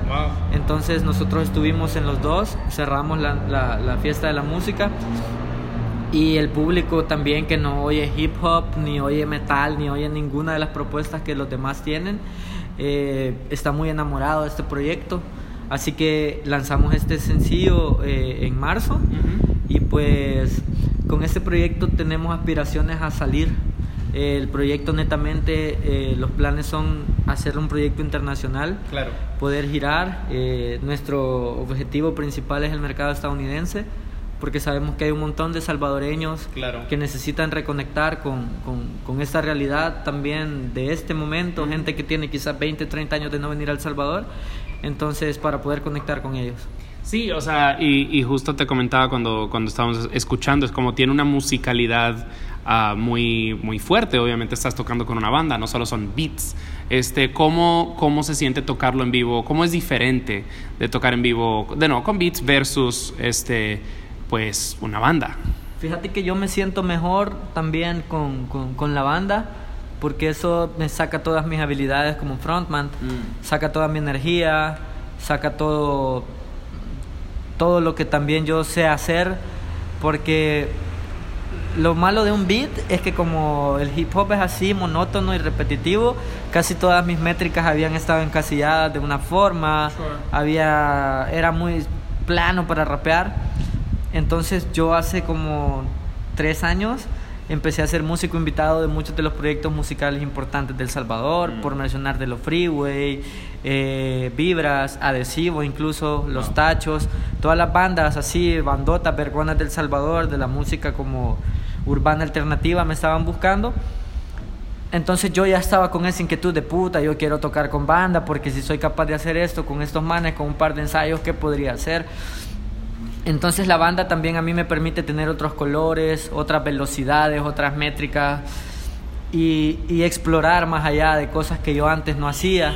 Entonces nosotros estuvimos en los dos, cerramos la, la- la fiesta de la música y el público también que no oye hip hop, ni oye metal, ni oye ninguna de las propuestas que los demás tienen, eh, está muy enamorado de este proyecto. Así que lanzamos este sencillo eh, en marzo y pues con este proyecto tenemos aspiraciones a salir. Eh, el proyecto netamente, eh, los planes son hacer un proyecto internacional Claro. poder girar. Eh, nuestro objetivo principal es el mercado estadounidense, porque sabemos que hay un montón de salvadoreños Claro. que necesitan reconectar con, con- con esta realidad también de este momento, gente que tiene quizás 20, 30 años de no venir a El Salvador, entonces para poder conectar con ellos. Sí, o sea, y, y justo te comentaba cuando, cuando estábamos escuchando, es como tiene una musicalidad ah, muy, muy fuerte, obviamente estás tocando con una banda, no solo son beats. Este, ¿cómo, ¿Cómo se siente tocarlo en vivo? ¿Cómo es diferente de tocar en vivo, de no, con beats versus este, pues, una banda? Fíjate que yo me siento mejor también con, con- con la banda, porque eso me saca todas mis habilidades como frontman, saca toda mi energía, saca todo, todo lo que también yo sé hacer, porque lo malo de un beat es que como el hip hop es así monótono y repetitivo, casi todas mis métricas habían estado encasilladas de una forma, había era muy plano para rapear. Entonces yo hace como tres años empecé a ser músico invitado de muchos de los proyectos musicales importantes del Salvador, por mencionar de los Freeway, eh, Vibras, Adhesivo, incluso Los Tachos, todas las bandas así, bandotas, vergonas del Salvador, de la música como urbana alternativa me estaban buscando. Entonces yo ya estaba con esa inquietud de puta, yo quiero tocar con banda, porque si soy capaz de hacer esto con estos manes, con un par de ensayos, ¿qué podría hacer? Entonces la banda también a mí me permite tener otros colores, otras velocidades, otras métricas y, y explorar más allá de cosas que yo antes no hacía.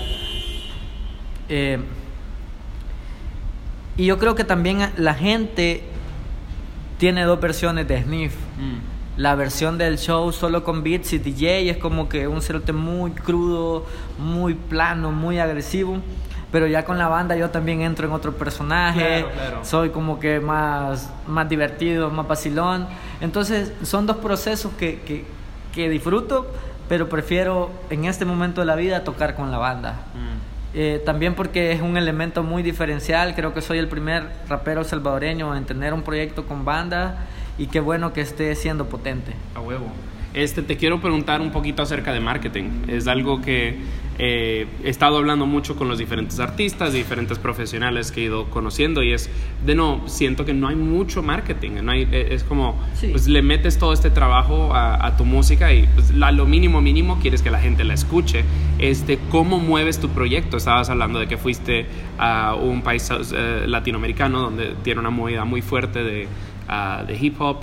Eh, y yo creo que también la gente tiene dos versiones de Sniff. La versión del show solo con beats y DJ es como que un cerote muy crudo, muy plano, muy agresivo. Pero ya con la banda yo también entro en otro personaje. Claro, claro. Soy como que más, más divertido, más vacilón. Entonces son dos procesos que, que, que disfruto, pero prefiero en este momento de la vida tocar con la banda. Eh, también porque es un elemento muy diferencial. Creo que soy el primer rapero salvadoreño en tener un proyecto con banda y qué bueno que esté siendo potente. A huevo. Este, te quiero preguntar un poquito acerca de marketing. Es algo que eh, he estado hablando mucho con los diferentes artistas, diferentes profesionales que he ido conociendo y es, de no, siento que no hay mucho marketing, no hay, eh, es como, Sí. pues le metes todo este trabajo a, a tu música y pues, la- lo mínimo mínimo quieres que la gente la escuche. Este, ¿Cómo mueves tu proyecto? Estabas hablando de que fuiste a un país eh, latinoamericano donde tiene una movida muy fuerte de, ah, de hip hop,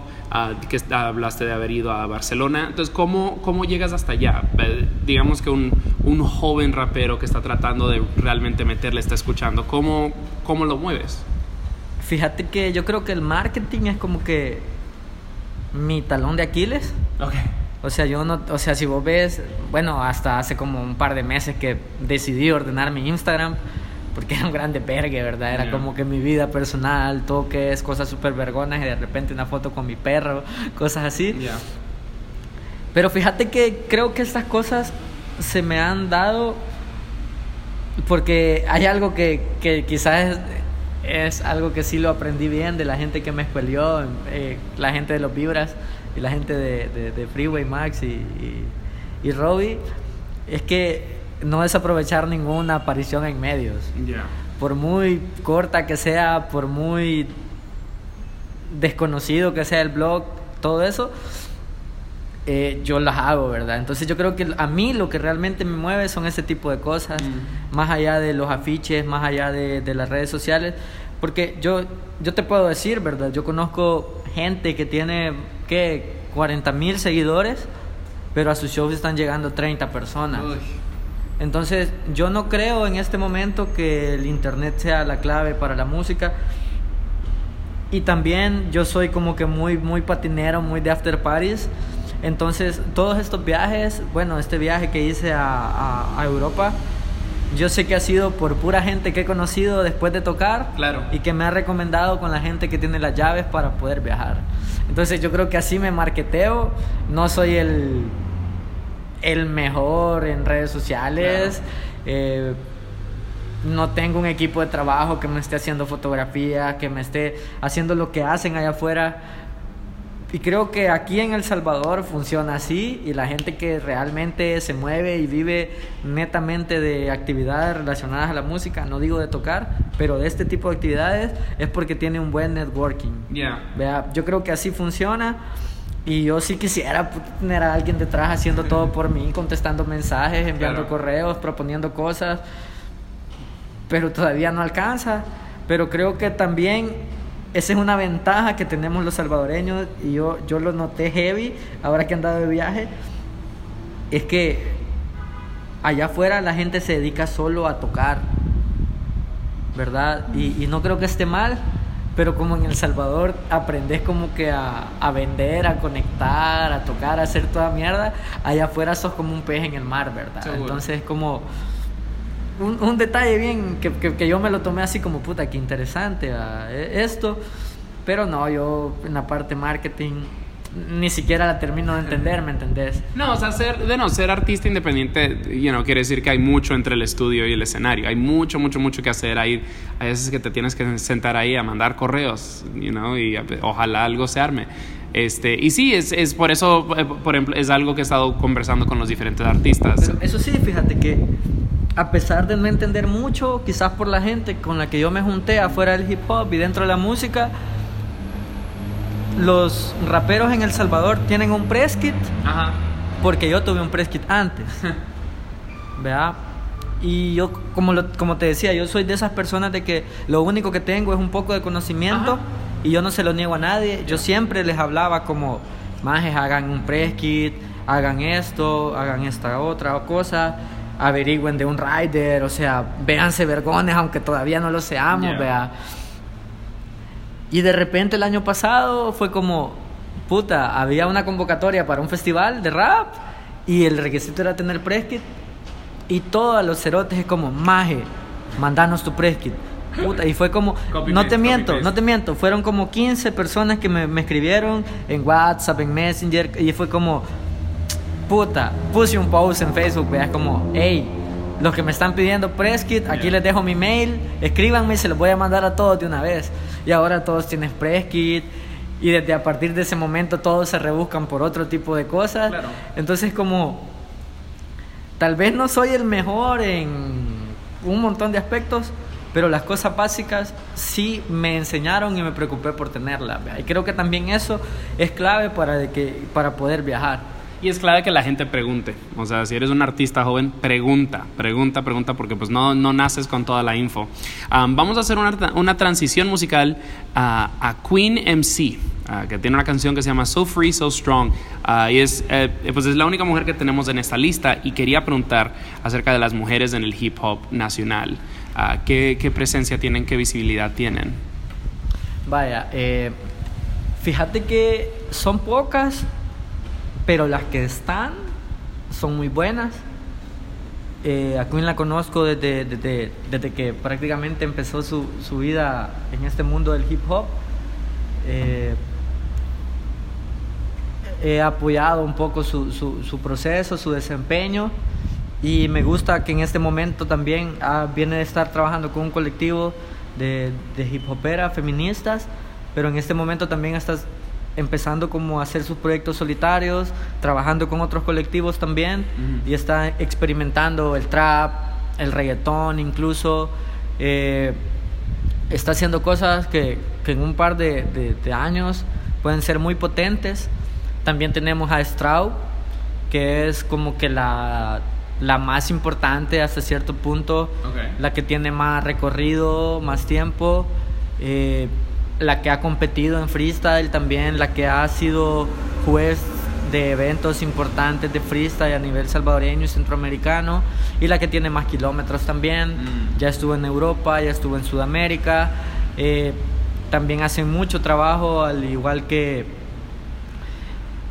que hablaste de haber ido a Barcelona. Entonces, ¿cómo, cómo llegas hasta allá? Eh, digamos que un, un joven rapero que está tratando de realmente meterle, está escuchando, ¿cómo, cómo lo mueves? Fíjate que yo creo que el marketing es como que mi talón de Aquiles. O sea, yo no, o sea, si vos ves, bueno, hasta hace como un par de meses que decidí ordenar mi Instagram porque era un grande vergue, ¿verdad? Era Ya. como que mi vida personal, toques, cosas súper vergonas y de repente una foto con mi perro, cosas así. Pero fíjate que creo que estas cosas se me han dado porque hay algo que, que quizás es, es algo que sí lo aprendí bien de la gente que me escuelió, eh, la gente de los Vibras y la gente de, de- de Freeway Max y, y, y Robbie, es que no desaprovechar ninguna aparición en medios. Por muy corta que sea, por muy desconocido que sea el blog, todo eso, eh, yo las hago, ¿verdad? Entonces yo creo que a mí lo que realmente me mueve son ese tipo de cosas, más allá de los afiches, más allá de, de las redes sociales, porque yo, yo te puedo decir, ¿verdad? Yo conozco gente que tiene, ¿qué? 40 mil seguidores, pero a sus shows están llegando 30 personas. Entonces, yo no creo en este momento que el internet sea la clave para la música. Y también yo soy como que muy, muy patinero, muy de after parties. Entonces, todos estos viajes, bueno, este viaje que hice a, a- a Europa, yo sé que ha sido por pura gente que he conocido después de tocar Claro. y que me ha recomendado con la gente que tiene las llaves para poder viajar. Entonces, yo creo que así me marketeo. No soy el, el mejor en redes sociales. Eh, no tengo un equipo de trabajo que me esté haciendo fotografía, que me esté haciendo lo que hacen allá afuera. Y creo que aquí en El Salvador funciona así y la gente que realmente se mueve y vive netamente de actividades relacionadas a la música, no digo de tocar, pero de este tipo de actividades es porque tiene un buen networking. Vea, yo creo que así funciona. Y yo sí quisiera tener a alguien detrás haciendo todo por mí, contestando mensajes, enviando Claro. correos, proponiendo cosas. Pero todavía no alcanza. Pero creo que también esa es una ventaja que tenemos los salvadoreños. Y yo, yo lo noté heavy ahora que he andado de viaje. Es que allá afuera la gente se dedica solo a tocar. ¿verdad? Y, y no creo que esté mal, pero como en El Salvador aprendes como que a, a vender, a conectar, a tocar, a hacer toda mierda, allá afuera sos como un pez en el mar, ¿verdad? Seguro. Entonces como un, un detalle bien que, que, que yo me lo tomé así como puta, qué interesante ¿verdad? E- esto, pero no, yo en la parte marketing ni siquiera la termino de entender, ¿me entendés? No, o sea, ser, de no, ser artista independiente, you know, quiere decir que hay mucho entre el estudio y el escenario. Hay mucho, mucho, mucho que hacer. Hay, hay veces que te tienes que sentar ahí a mandar correos, you know, y ojalá algo se arme. Este, y sí, es, es por eso, eh, por ejemplo, es algo que he estado conversando con los diferentes artistas. Pero eso sí, fíjate que a pesar de no entender mucho, quizás por la gente con la que yo me junté afuera del hip hop y dentro de la música, los raperos en El Salvador tienen un press kit Ajá. porque yo tuve un press kit antes. ¿Verdad? Y yo, como, lo- como te decía, yo soy de esas personas de que lo único que tengo es un poco de conocimiento Ajá. y yo no se lo niego a nadie. Yo siempre les hablaba como, majes, hagan un press kit, hagan esto, hagan esta otra cosa, averigüen de un rider, o sea, véanse vergones aunque todavía no lo seamos, Yeah. vea. Y de repente el año pasado fue como, puta, había una convocatoria para un festival de rap y el requisito era tener press kit y todos los cerotes es como, maje, mandanos tu press kit. Puta, y fue como, Copy no paste, te miento, no te miento, fueron como 15 personas que me, me escribieron en WhatsApp, en Messenger, y fue como, puta, puse un post en Facebook, veas como, hey, los que me están pidiendo press kit, aquí Yeah. les dejo mi mail, escríbanme se los voy a mandar a todos de una vez. Y ahora todos tienen press kit y desde a partir de ese momento todos se rebuscan por otro tipo de cosas. Claro. Entonces como tal vez no soy el mejor en un montón de aspectos, pero las cosas básicas sí me enseñaron y me preocupé por tenerlas. Y creo que también eso es clave para, de que, para poder viajar. Y es clave que la gente pregunte. O sea, si eres un artista joven, pregunta, pregunta, pregunta, porque pues no, no naces con toda la info. Um, vamos a hacer una, una transición musical a, a Queen MC, uh, que tiene una canción que se llama So Free, So Strong. Uh, y es, eh, pues es la única mujer que tenemos en esta lista. Y quería preguntar acerca de las mujeres en el hip hop nacional. Uh, ¿qué, ¿Qué presencia tienen? ¿Qué visibilidad tienen? Vaya, eh, fíjate que son pocas, pero las que están son muy buenas. Eh, a Queen la conozco desde, desde, desde que prácticamente empezó su, su, vida en este mundo del hip hop. Eh, he apoyado un poco su, su, su, proceso, su desempeño y me gusta que en este momento también ah, viene de estar trabajando con un colectivo de, de hip hopera feministas, pero en este momento también estás empezando como a hacer sus proyectos solitarios, trabajando con otros colectivos también uh -huh. y está experimentando el trap, el reggaetón incluso. Eh, está haciendo cosas que, que en un par de, de, de, años pueden ser muy potentes. También tenemos a Straub, que es como que la, la más importante hasta cierto punto, okay. la que tiene más recorrido, más tiempo. Eh, la que ha competido en freestyle también, la que ha sido juez de eventos importantes de freestyle a nivel salvadoreño y centroamericano y la que tiene más kilómetros también. Mm. Ya estuvo en Europa, ya estuvo en Sudamérica. Eh, también hace mucho trabajo, al igual que,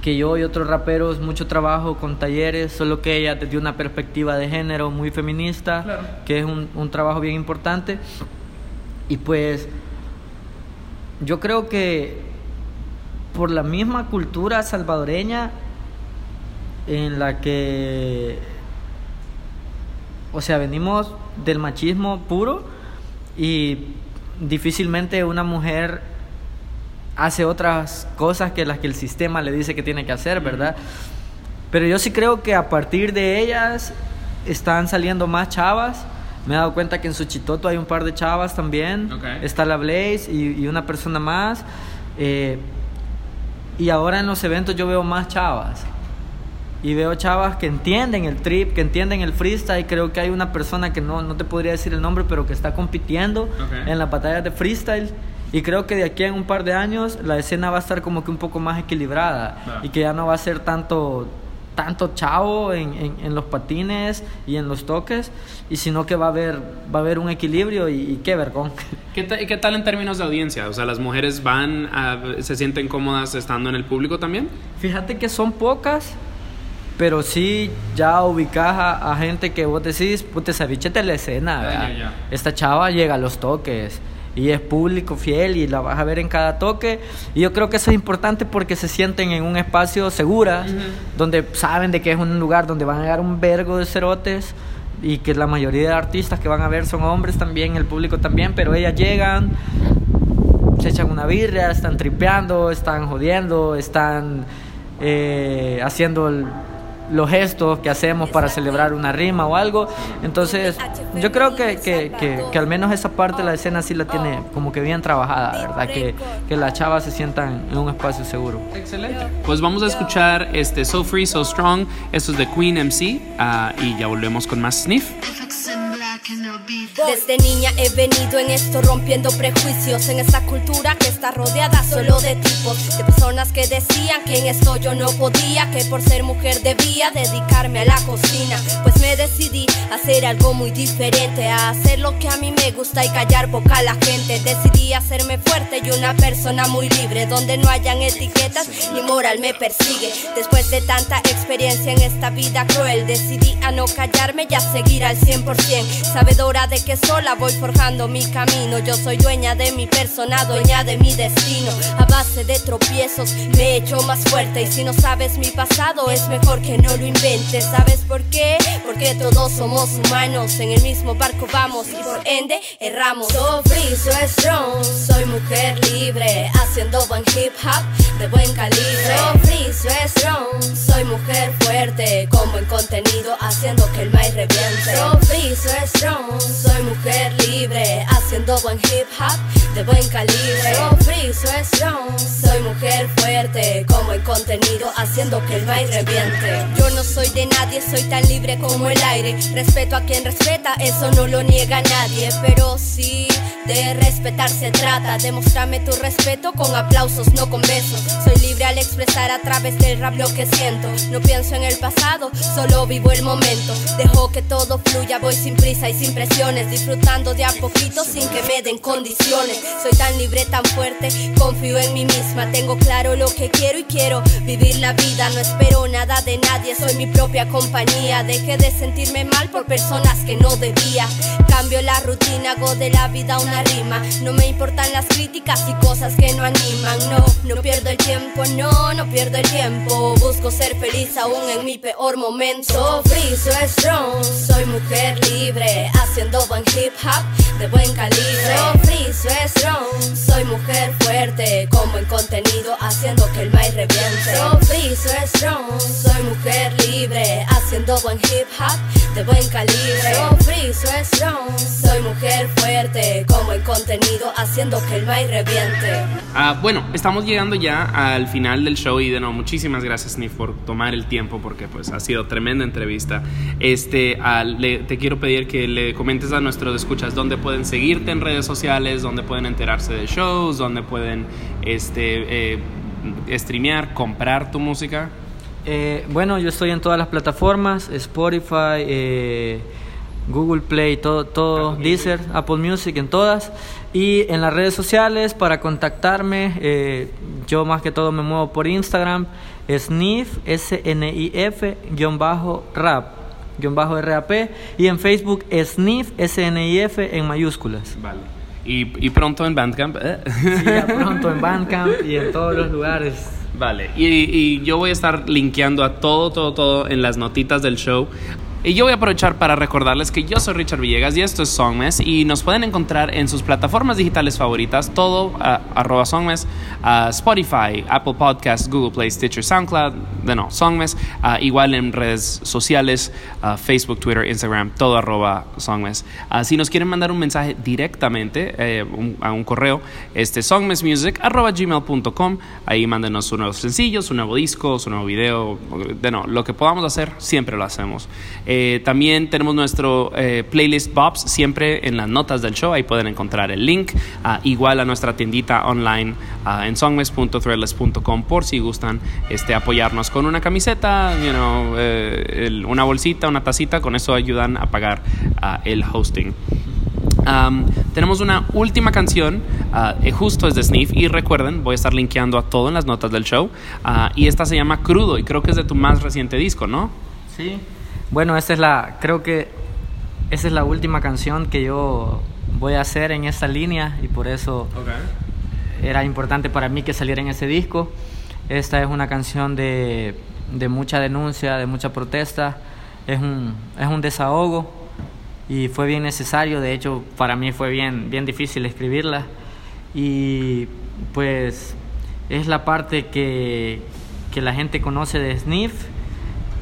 que yo y otros raperos, mucho trabajo con talleres, solo que ella desde una perspectiva de género muy feminista, claro. que es un, un trabajo bien importante. Y pues yo creo que por la misma cultura salvadoreña en la que, o sea, venimos del machismo puro y difícilmente una mujer hace otras cosas que las que el sistema le dice que tiene que hacer, ¿verdad? Pero yo sí creo que a partir de ellas están saliendo más chavas me he dado cuenta que en Suchitoto hay un par de chavas también. Okay. Está la Blaze y, y una persona más. Eh, y ahora en los eventos yo veo más chavas. Y veo chavas que entienden el trip, que entienden el freestyle. Creo que hay una persona que no, no te podría decir el nombre, pero que está compitiendo okay. en las batallas de freestyle. Y creo que de aquí en un par de años la escena va a estar como que un poco más equilibrada. Y que ya no va a ser tanto tanto chavo en, en, en, los patines y en los toques, y sino que va a haber, va a haber un equilibrio y, y qué vergón. ¿Qué, ¿Qué, tal en términos de audiencia? O sea, ¿las mujeres van, a, se sienten cómodas estando en el público también? Fíjate que son pocas, pero sí ya ubicas a, a gente que vos decís, puta, bichete la escena, esta chava llega a los toques y es público fiel y la vas a ver en cada toque y yo creo que eso es importante porque se sienten en un espacio segura uh -huh. donde saben de que es un lugar donde van a llegar un vergo de cerotes y que la mayoría de artistas que van a ver son hombres también, el público también, pero ellas llegan, se echan una birria, están tripeando, están jodiendo, están eh, haciendo el los gestos que hacemos para celebrar una rima o algo. Entonces, yo creo que, que, que, que, al menos esa parte de la escena sí la tiene como que bien trabajada, ¿verdad? Que, que las chavas se sientan en un espacio seguro. Excelente. Pues vamos a escuchar este So Free, So Strong. Esto es de Queen MC uh, y ya volvemos con más Sniff. Desde niña he venido en esto rompiendo prejuicios en esta cultura que está rodeada solo de tipos, de personas que decían que en esto yo no podía, que por ser mujer debía dedicarme a la cocina. Pues me decidí a hacer algo muy diferente, a hacer lo que a mí me gusta y callar boca la gente. Decidí hacerme fuerte y una persona muy libre, donde no hayan etiquetas ni moral me persigue. Después de tanta experiencia en esta vida cruel, decidí a no callarme y a seguir al 100%. Sabedora de que sola voy forjando mi camino. Yo soy dueña de mi persona, dueña de mi destino. A base de tropiezos me he hecho más fuerte. Y si no sabes mi pasado, es mejor que no lo inventes. ¿Sabes por qué? Porque todos somos humanos. En el mismo barco vamos y por ende erramos. So free, so strong. Soy mujer libre, haciendo buen hip hop de buen calibre. So free, so strong, soy mujer fuerte, como en contenido, haciendo que el maíz reviente. Soy mujer libre, haciendo buen hip hop de buen calibre. Soy mujer fuerte, como en contenido, haciendo que el maíz reviente. Yo no soy de nadie, soy tan libre como el aire. Respeto a quien respeta, eso no lo niega nadie, pero sí de respetar se trata. Demostrame tu respeto con aplausos, no con besos. Soy libre al expresar a través del rap lo que siento. No pienso en el pasado, solo vivo el momento. Dejo que todo fluya, voy sin prisa y sin disfrutando de a poquito sin que me den condiciones. Soy tan libre, tan fuerte, confío en mí misma. Tengo claro lo que quiero y quiero vivir la vida. No espero nada de nadie, soy mi propia compañía. Dejé de sentirme mal por personas que no debía. Cambio la rutina, hago de la vida una rima. No me importan las críticas y cosas que no animan. No, no pierdo el tiempo, no, no pierdo el tiempo. Busco ser feliz aún en mi peor momento. Free, so strong, soy mujer libre, haciendo buen hip hop de buen calibre. Free, so strong, soy mujer fuerte, como en contenido, haciendo que el maíz reviente. Strong, soy mujer libre, haciendo buen hip hop de buen calibre. Free, so strong, soy mujer fuerte, como en contenido, haciendo que el maíz reviente. Ah, bueno, estamos llegando ya al final del show y de nuevo muchísimas gracias Nif por tomar el tiempo porque pues ha sido tremenda entrevista. Este, te quiero pedir que le comentes a nuestros escuchas dónde pueden seguirte en redes sociales, dónde pueden enterarse de shows, dónde pueden este, eh, streamear, comprar tu música. Eh, bueno, yo estoy en todas las plataformas, Spotify, eh, Google Play, todo, todo Deezer, Apple Music, en todas. Y en las redes sociales para contactarme, eh, yo más que todo me muevo por Instagram, SNIF, S-N-I-F, guion bajo rap, R-A-P. Y en Facebook, SNIF, S-N-I-F en mayúsculas. Vale. Y, y pronto en Bandcamp. ¿eh? Sí, ya pronto en Bandcamp y en todos los lugares. Vale, y, y yo voy a estar linkeando a todo, todo, todo en las notitas del show. Y yo voy a aprovechar para recordarles que yo soy Richard Villegas y esto es Songmes y nos pueden encontrar en sus plataformas digitales favoritas, todo arroba Songmes, a Spotify, Apple Podcasts, Google Play, Stitcher, SoundCloud, de no, Songmes, a igual en redes sociales, Facebook, Twitter, Instagram, todo arroba Songmes. Si nos quieren mandar un mensaje directamente eh, un- a un correo, este songmesmusic arroba gmail.com, ahí mándenos sus nuevos sencillos, su nuevo disco, su nuevo video, de no, lo que podamos hacer, siempre lo hacemos. Eh, también tenemos nuestro eh, playlist Bobs siempre en las notas del show. Ahí pueden encontrar el link. ah, igual a nuestra tiendita online ah, en songmes.threadless.com por si gustan este, apoyarnos con una camiseta, you know, eh, una bolsita, una tacita. Con eso ayudan a pagar ah, el hosting. Am, tenemos una última canción, eh, justo es de Sniff, y recuerden, voy a estar linkeando a todo en las notas del show, ah, y esta se llama Crudo, y creo que es de tu más reciente disco, ¿no? Sí. Bueno, esta es la, creo que esa es la última canción que yo voy a hacer en esta línea y por eso era importante para mí que saliera en ese disco. Esta es una canción de, de mucha denuncia, de mucha protesta, es un, es un desahogo y fue bien necesario, de hecho para mí fue bien, bien difícil escribirla. Y pues es la parte que, que la gente conoce de Sniff,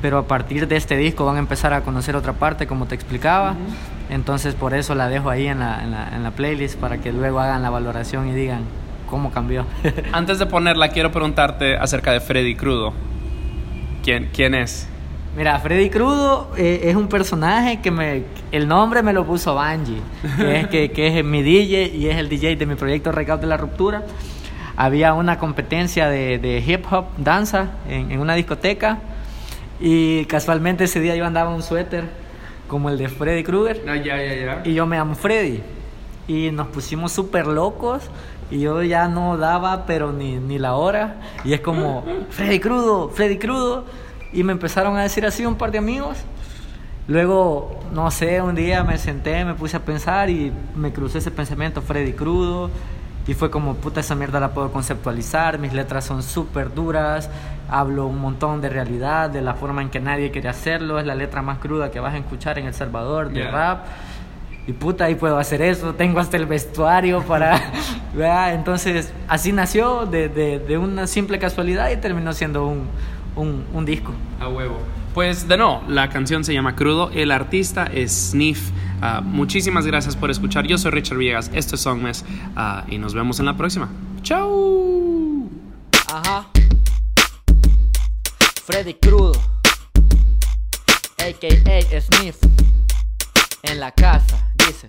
pero a partir de este disco van a empezar a conocer otra parte, como te explicaba. Entonces por eso la dejo ahí en la, en la, en la playlist para que luego hagan la valoración y digan cómo cambió. Antes de ponerla, quiero preguntarte acerca de Freddy Crudo. ¿Quién, quién es? Mira, Freddy Crudo eh, es un personaje que me... El nombre me lo puso Bungie, que es, que, que es mi DJ y es el DJ de mi proyecto Recaudo de la Ruptura. Había una competencia de, de hip hop, danza, en, en una discoteca y casualmente ese día yo andaba un suéter como el de Freddy Krueger. Ya, ya, ya. y yo me llamo Freddy. Y nos pusimos súper locos. Y yo ya no daba pero ni, ni la hora. Y es como Freddy Crudo, Freddy Crudo y me empezaron a decir así un par de amigos. Luego no sé un día me senté me puse a pensar y me crucé ese pensamiento Freddy Crudo y fue como puta esa mierda la puedo conceptualizar mis letras son súper duras hablo un montón de realidad de la forma en que nadie quiere hacerlo es la letra más cruda que vas a escuchar en El Salvador de Yeah. rap y puta, ahí puedo hacer eso. Tengo hasta el vestuario para, ¿verdad? Entonces, así nació de, de, de, una simple casualidad y terminó siendo un, un, un disco. A huevo. Pues de no, la canción se llama Crudo, el artista es Sniff. Uh, muchísimas gracias por escuchar. Yo soy Richard Villegas, esto es Songmes uh, y nos vemos en la próxima. ¡Chao! Ajá. Freddy Crudo, a.k.a. Sniff, en la casa, dice.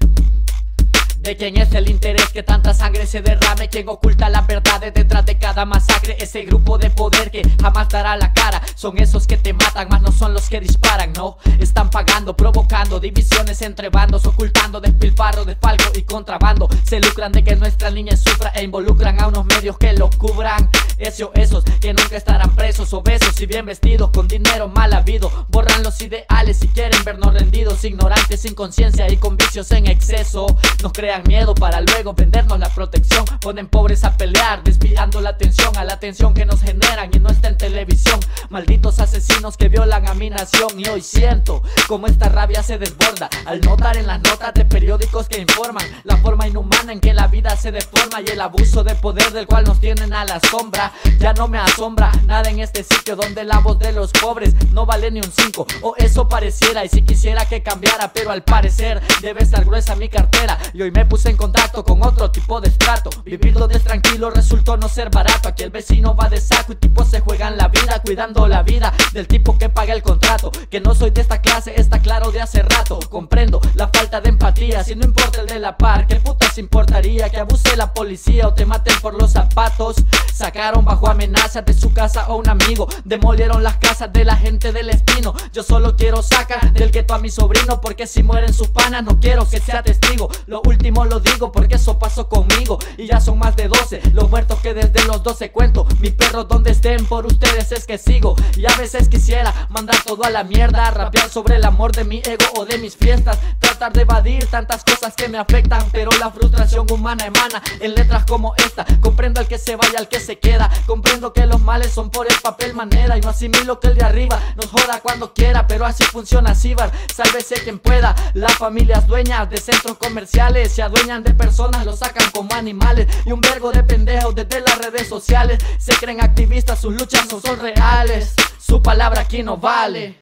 ¿De quién es el interés que tanta sangre se derrame? ¿Quién oculta las verdades detrás de cada masacre? Ese grupo de poder que jamás dará la cara. Son esos que te matan, más no son los que disparan, no Están pagando, provocando divisiones entre bandos Ocultando despilfarro, desfalco y contrabando. Se lucran de que nuestra niña sufra E involucran a unos medios que lo cubran. Esos, esos que nunca estarán presos Obesos y bien vestidos, con dinero mal habido. Borran los ideales si quieren vernos rendidos Ignorantes, sin conciencia y con vicios en exceso. Nos crean miedo para luego vendernos la protección. Ponen pobres a pelear, desviando la atención a la atención que nos generan y no está en televisión. Malditos asesinos que violan a mi nación. Y hoy siento como esta rabia se desborda al notar en las notas de periódicos que informan la forma inhumana en que la vida se deforma y el abuso de poder del cual nos tienen a la sombra. Ya no me asombra nada en este sitio donde la voz de los pobres no vale ni un 5 o eso pareciera. Y si quisiera que cambiara, pero al parecer debe estar gruesa mi cartera. Y hoy me puse en contacto con otro tipo de estrato. Vivir donde tranquilo resultó no ser barato. Aquí el vecino va de saco y tipo se juegan la vida Cuidando la vida del tipo que paga el contrato. Que no soy de esta clase, está claro de hace rato. Comprendo la falta de empatía Si no importa el de la par, ¿qué putas importaría? Que abuse la policía o te maten por los zapatos. Sacaron bajo amenaza de su casa a un amigo Demolieron las casas de la gente del espino. Yo solo quiero sacar del gueto a mi sobrino Porque si mueren sus panas no quiero que sea testigo. Lo último lo digo porque eso pasó conmigo Y ya son más de 12 los muertos que desde los 12 cuento Mis perros donde estén por ustedes es que sigo Y a veces quisiera mandar todo a la mierda Rapear sobre el amor de mi ego o de mis fiestas Tratar de evadir tantas cosas que me afectan Pero la frustración humana emana en letras como esta Comprendo al que se vaya, al que se queda Comprendo que los males son por el papel manera Y no asimilo que el de arriba nos joda cuando quiera Pero así funciona Cibar, sálvese quien pueda Las familias dueñas de centros comerciales se adueñan de personas, los sacan como animales. Y un vergo de pendejos desde las redes sociales. Se creen activistas, sus luchas no son reales. Su palabra aquí no vale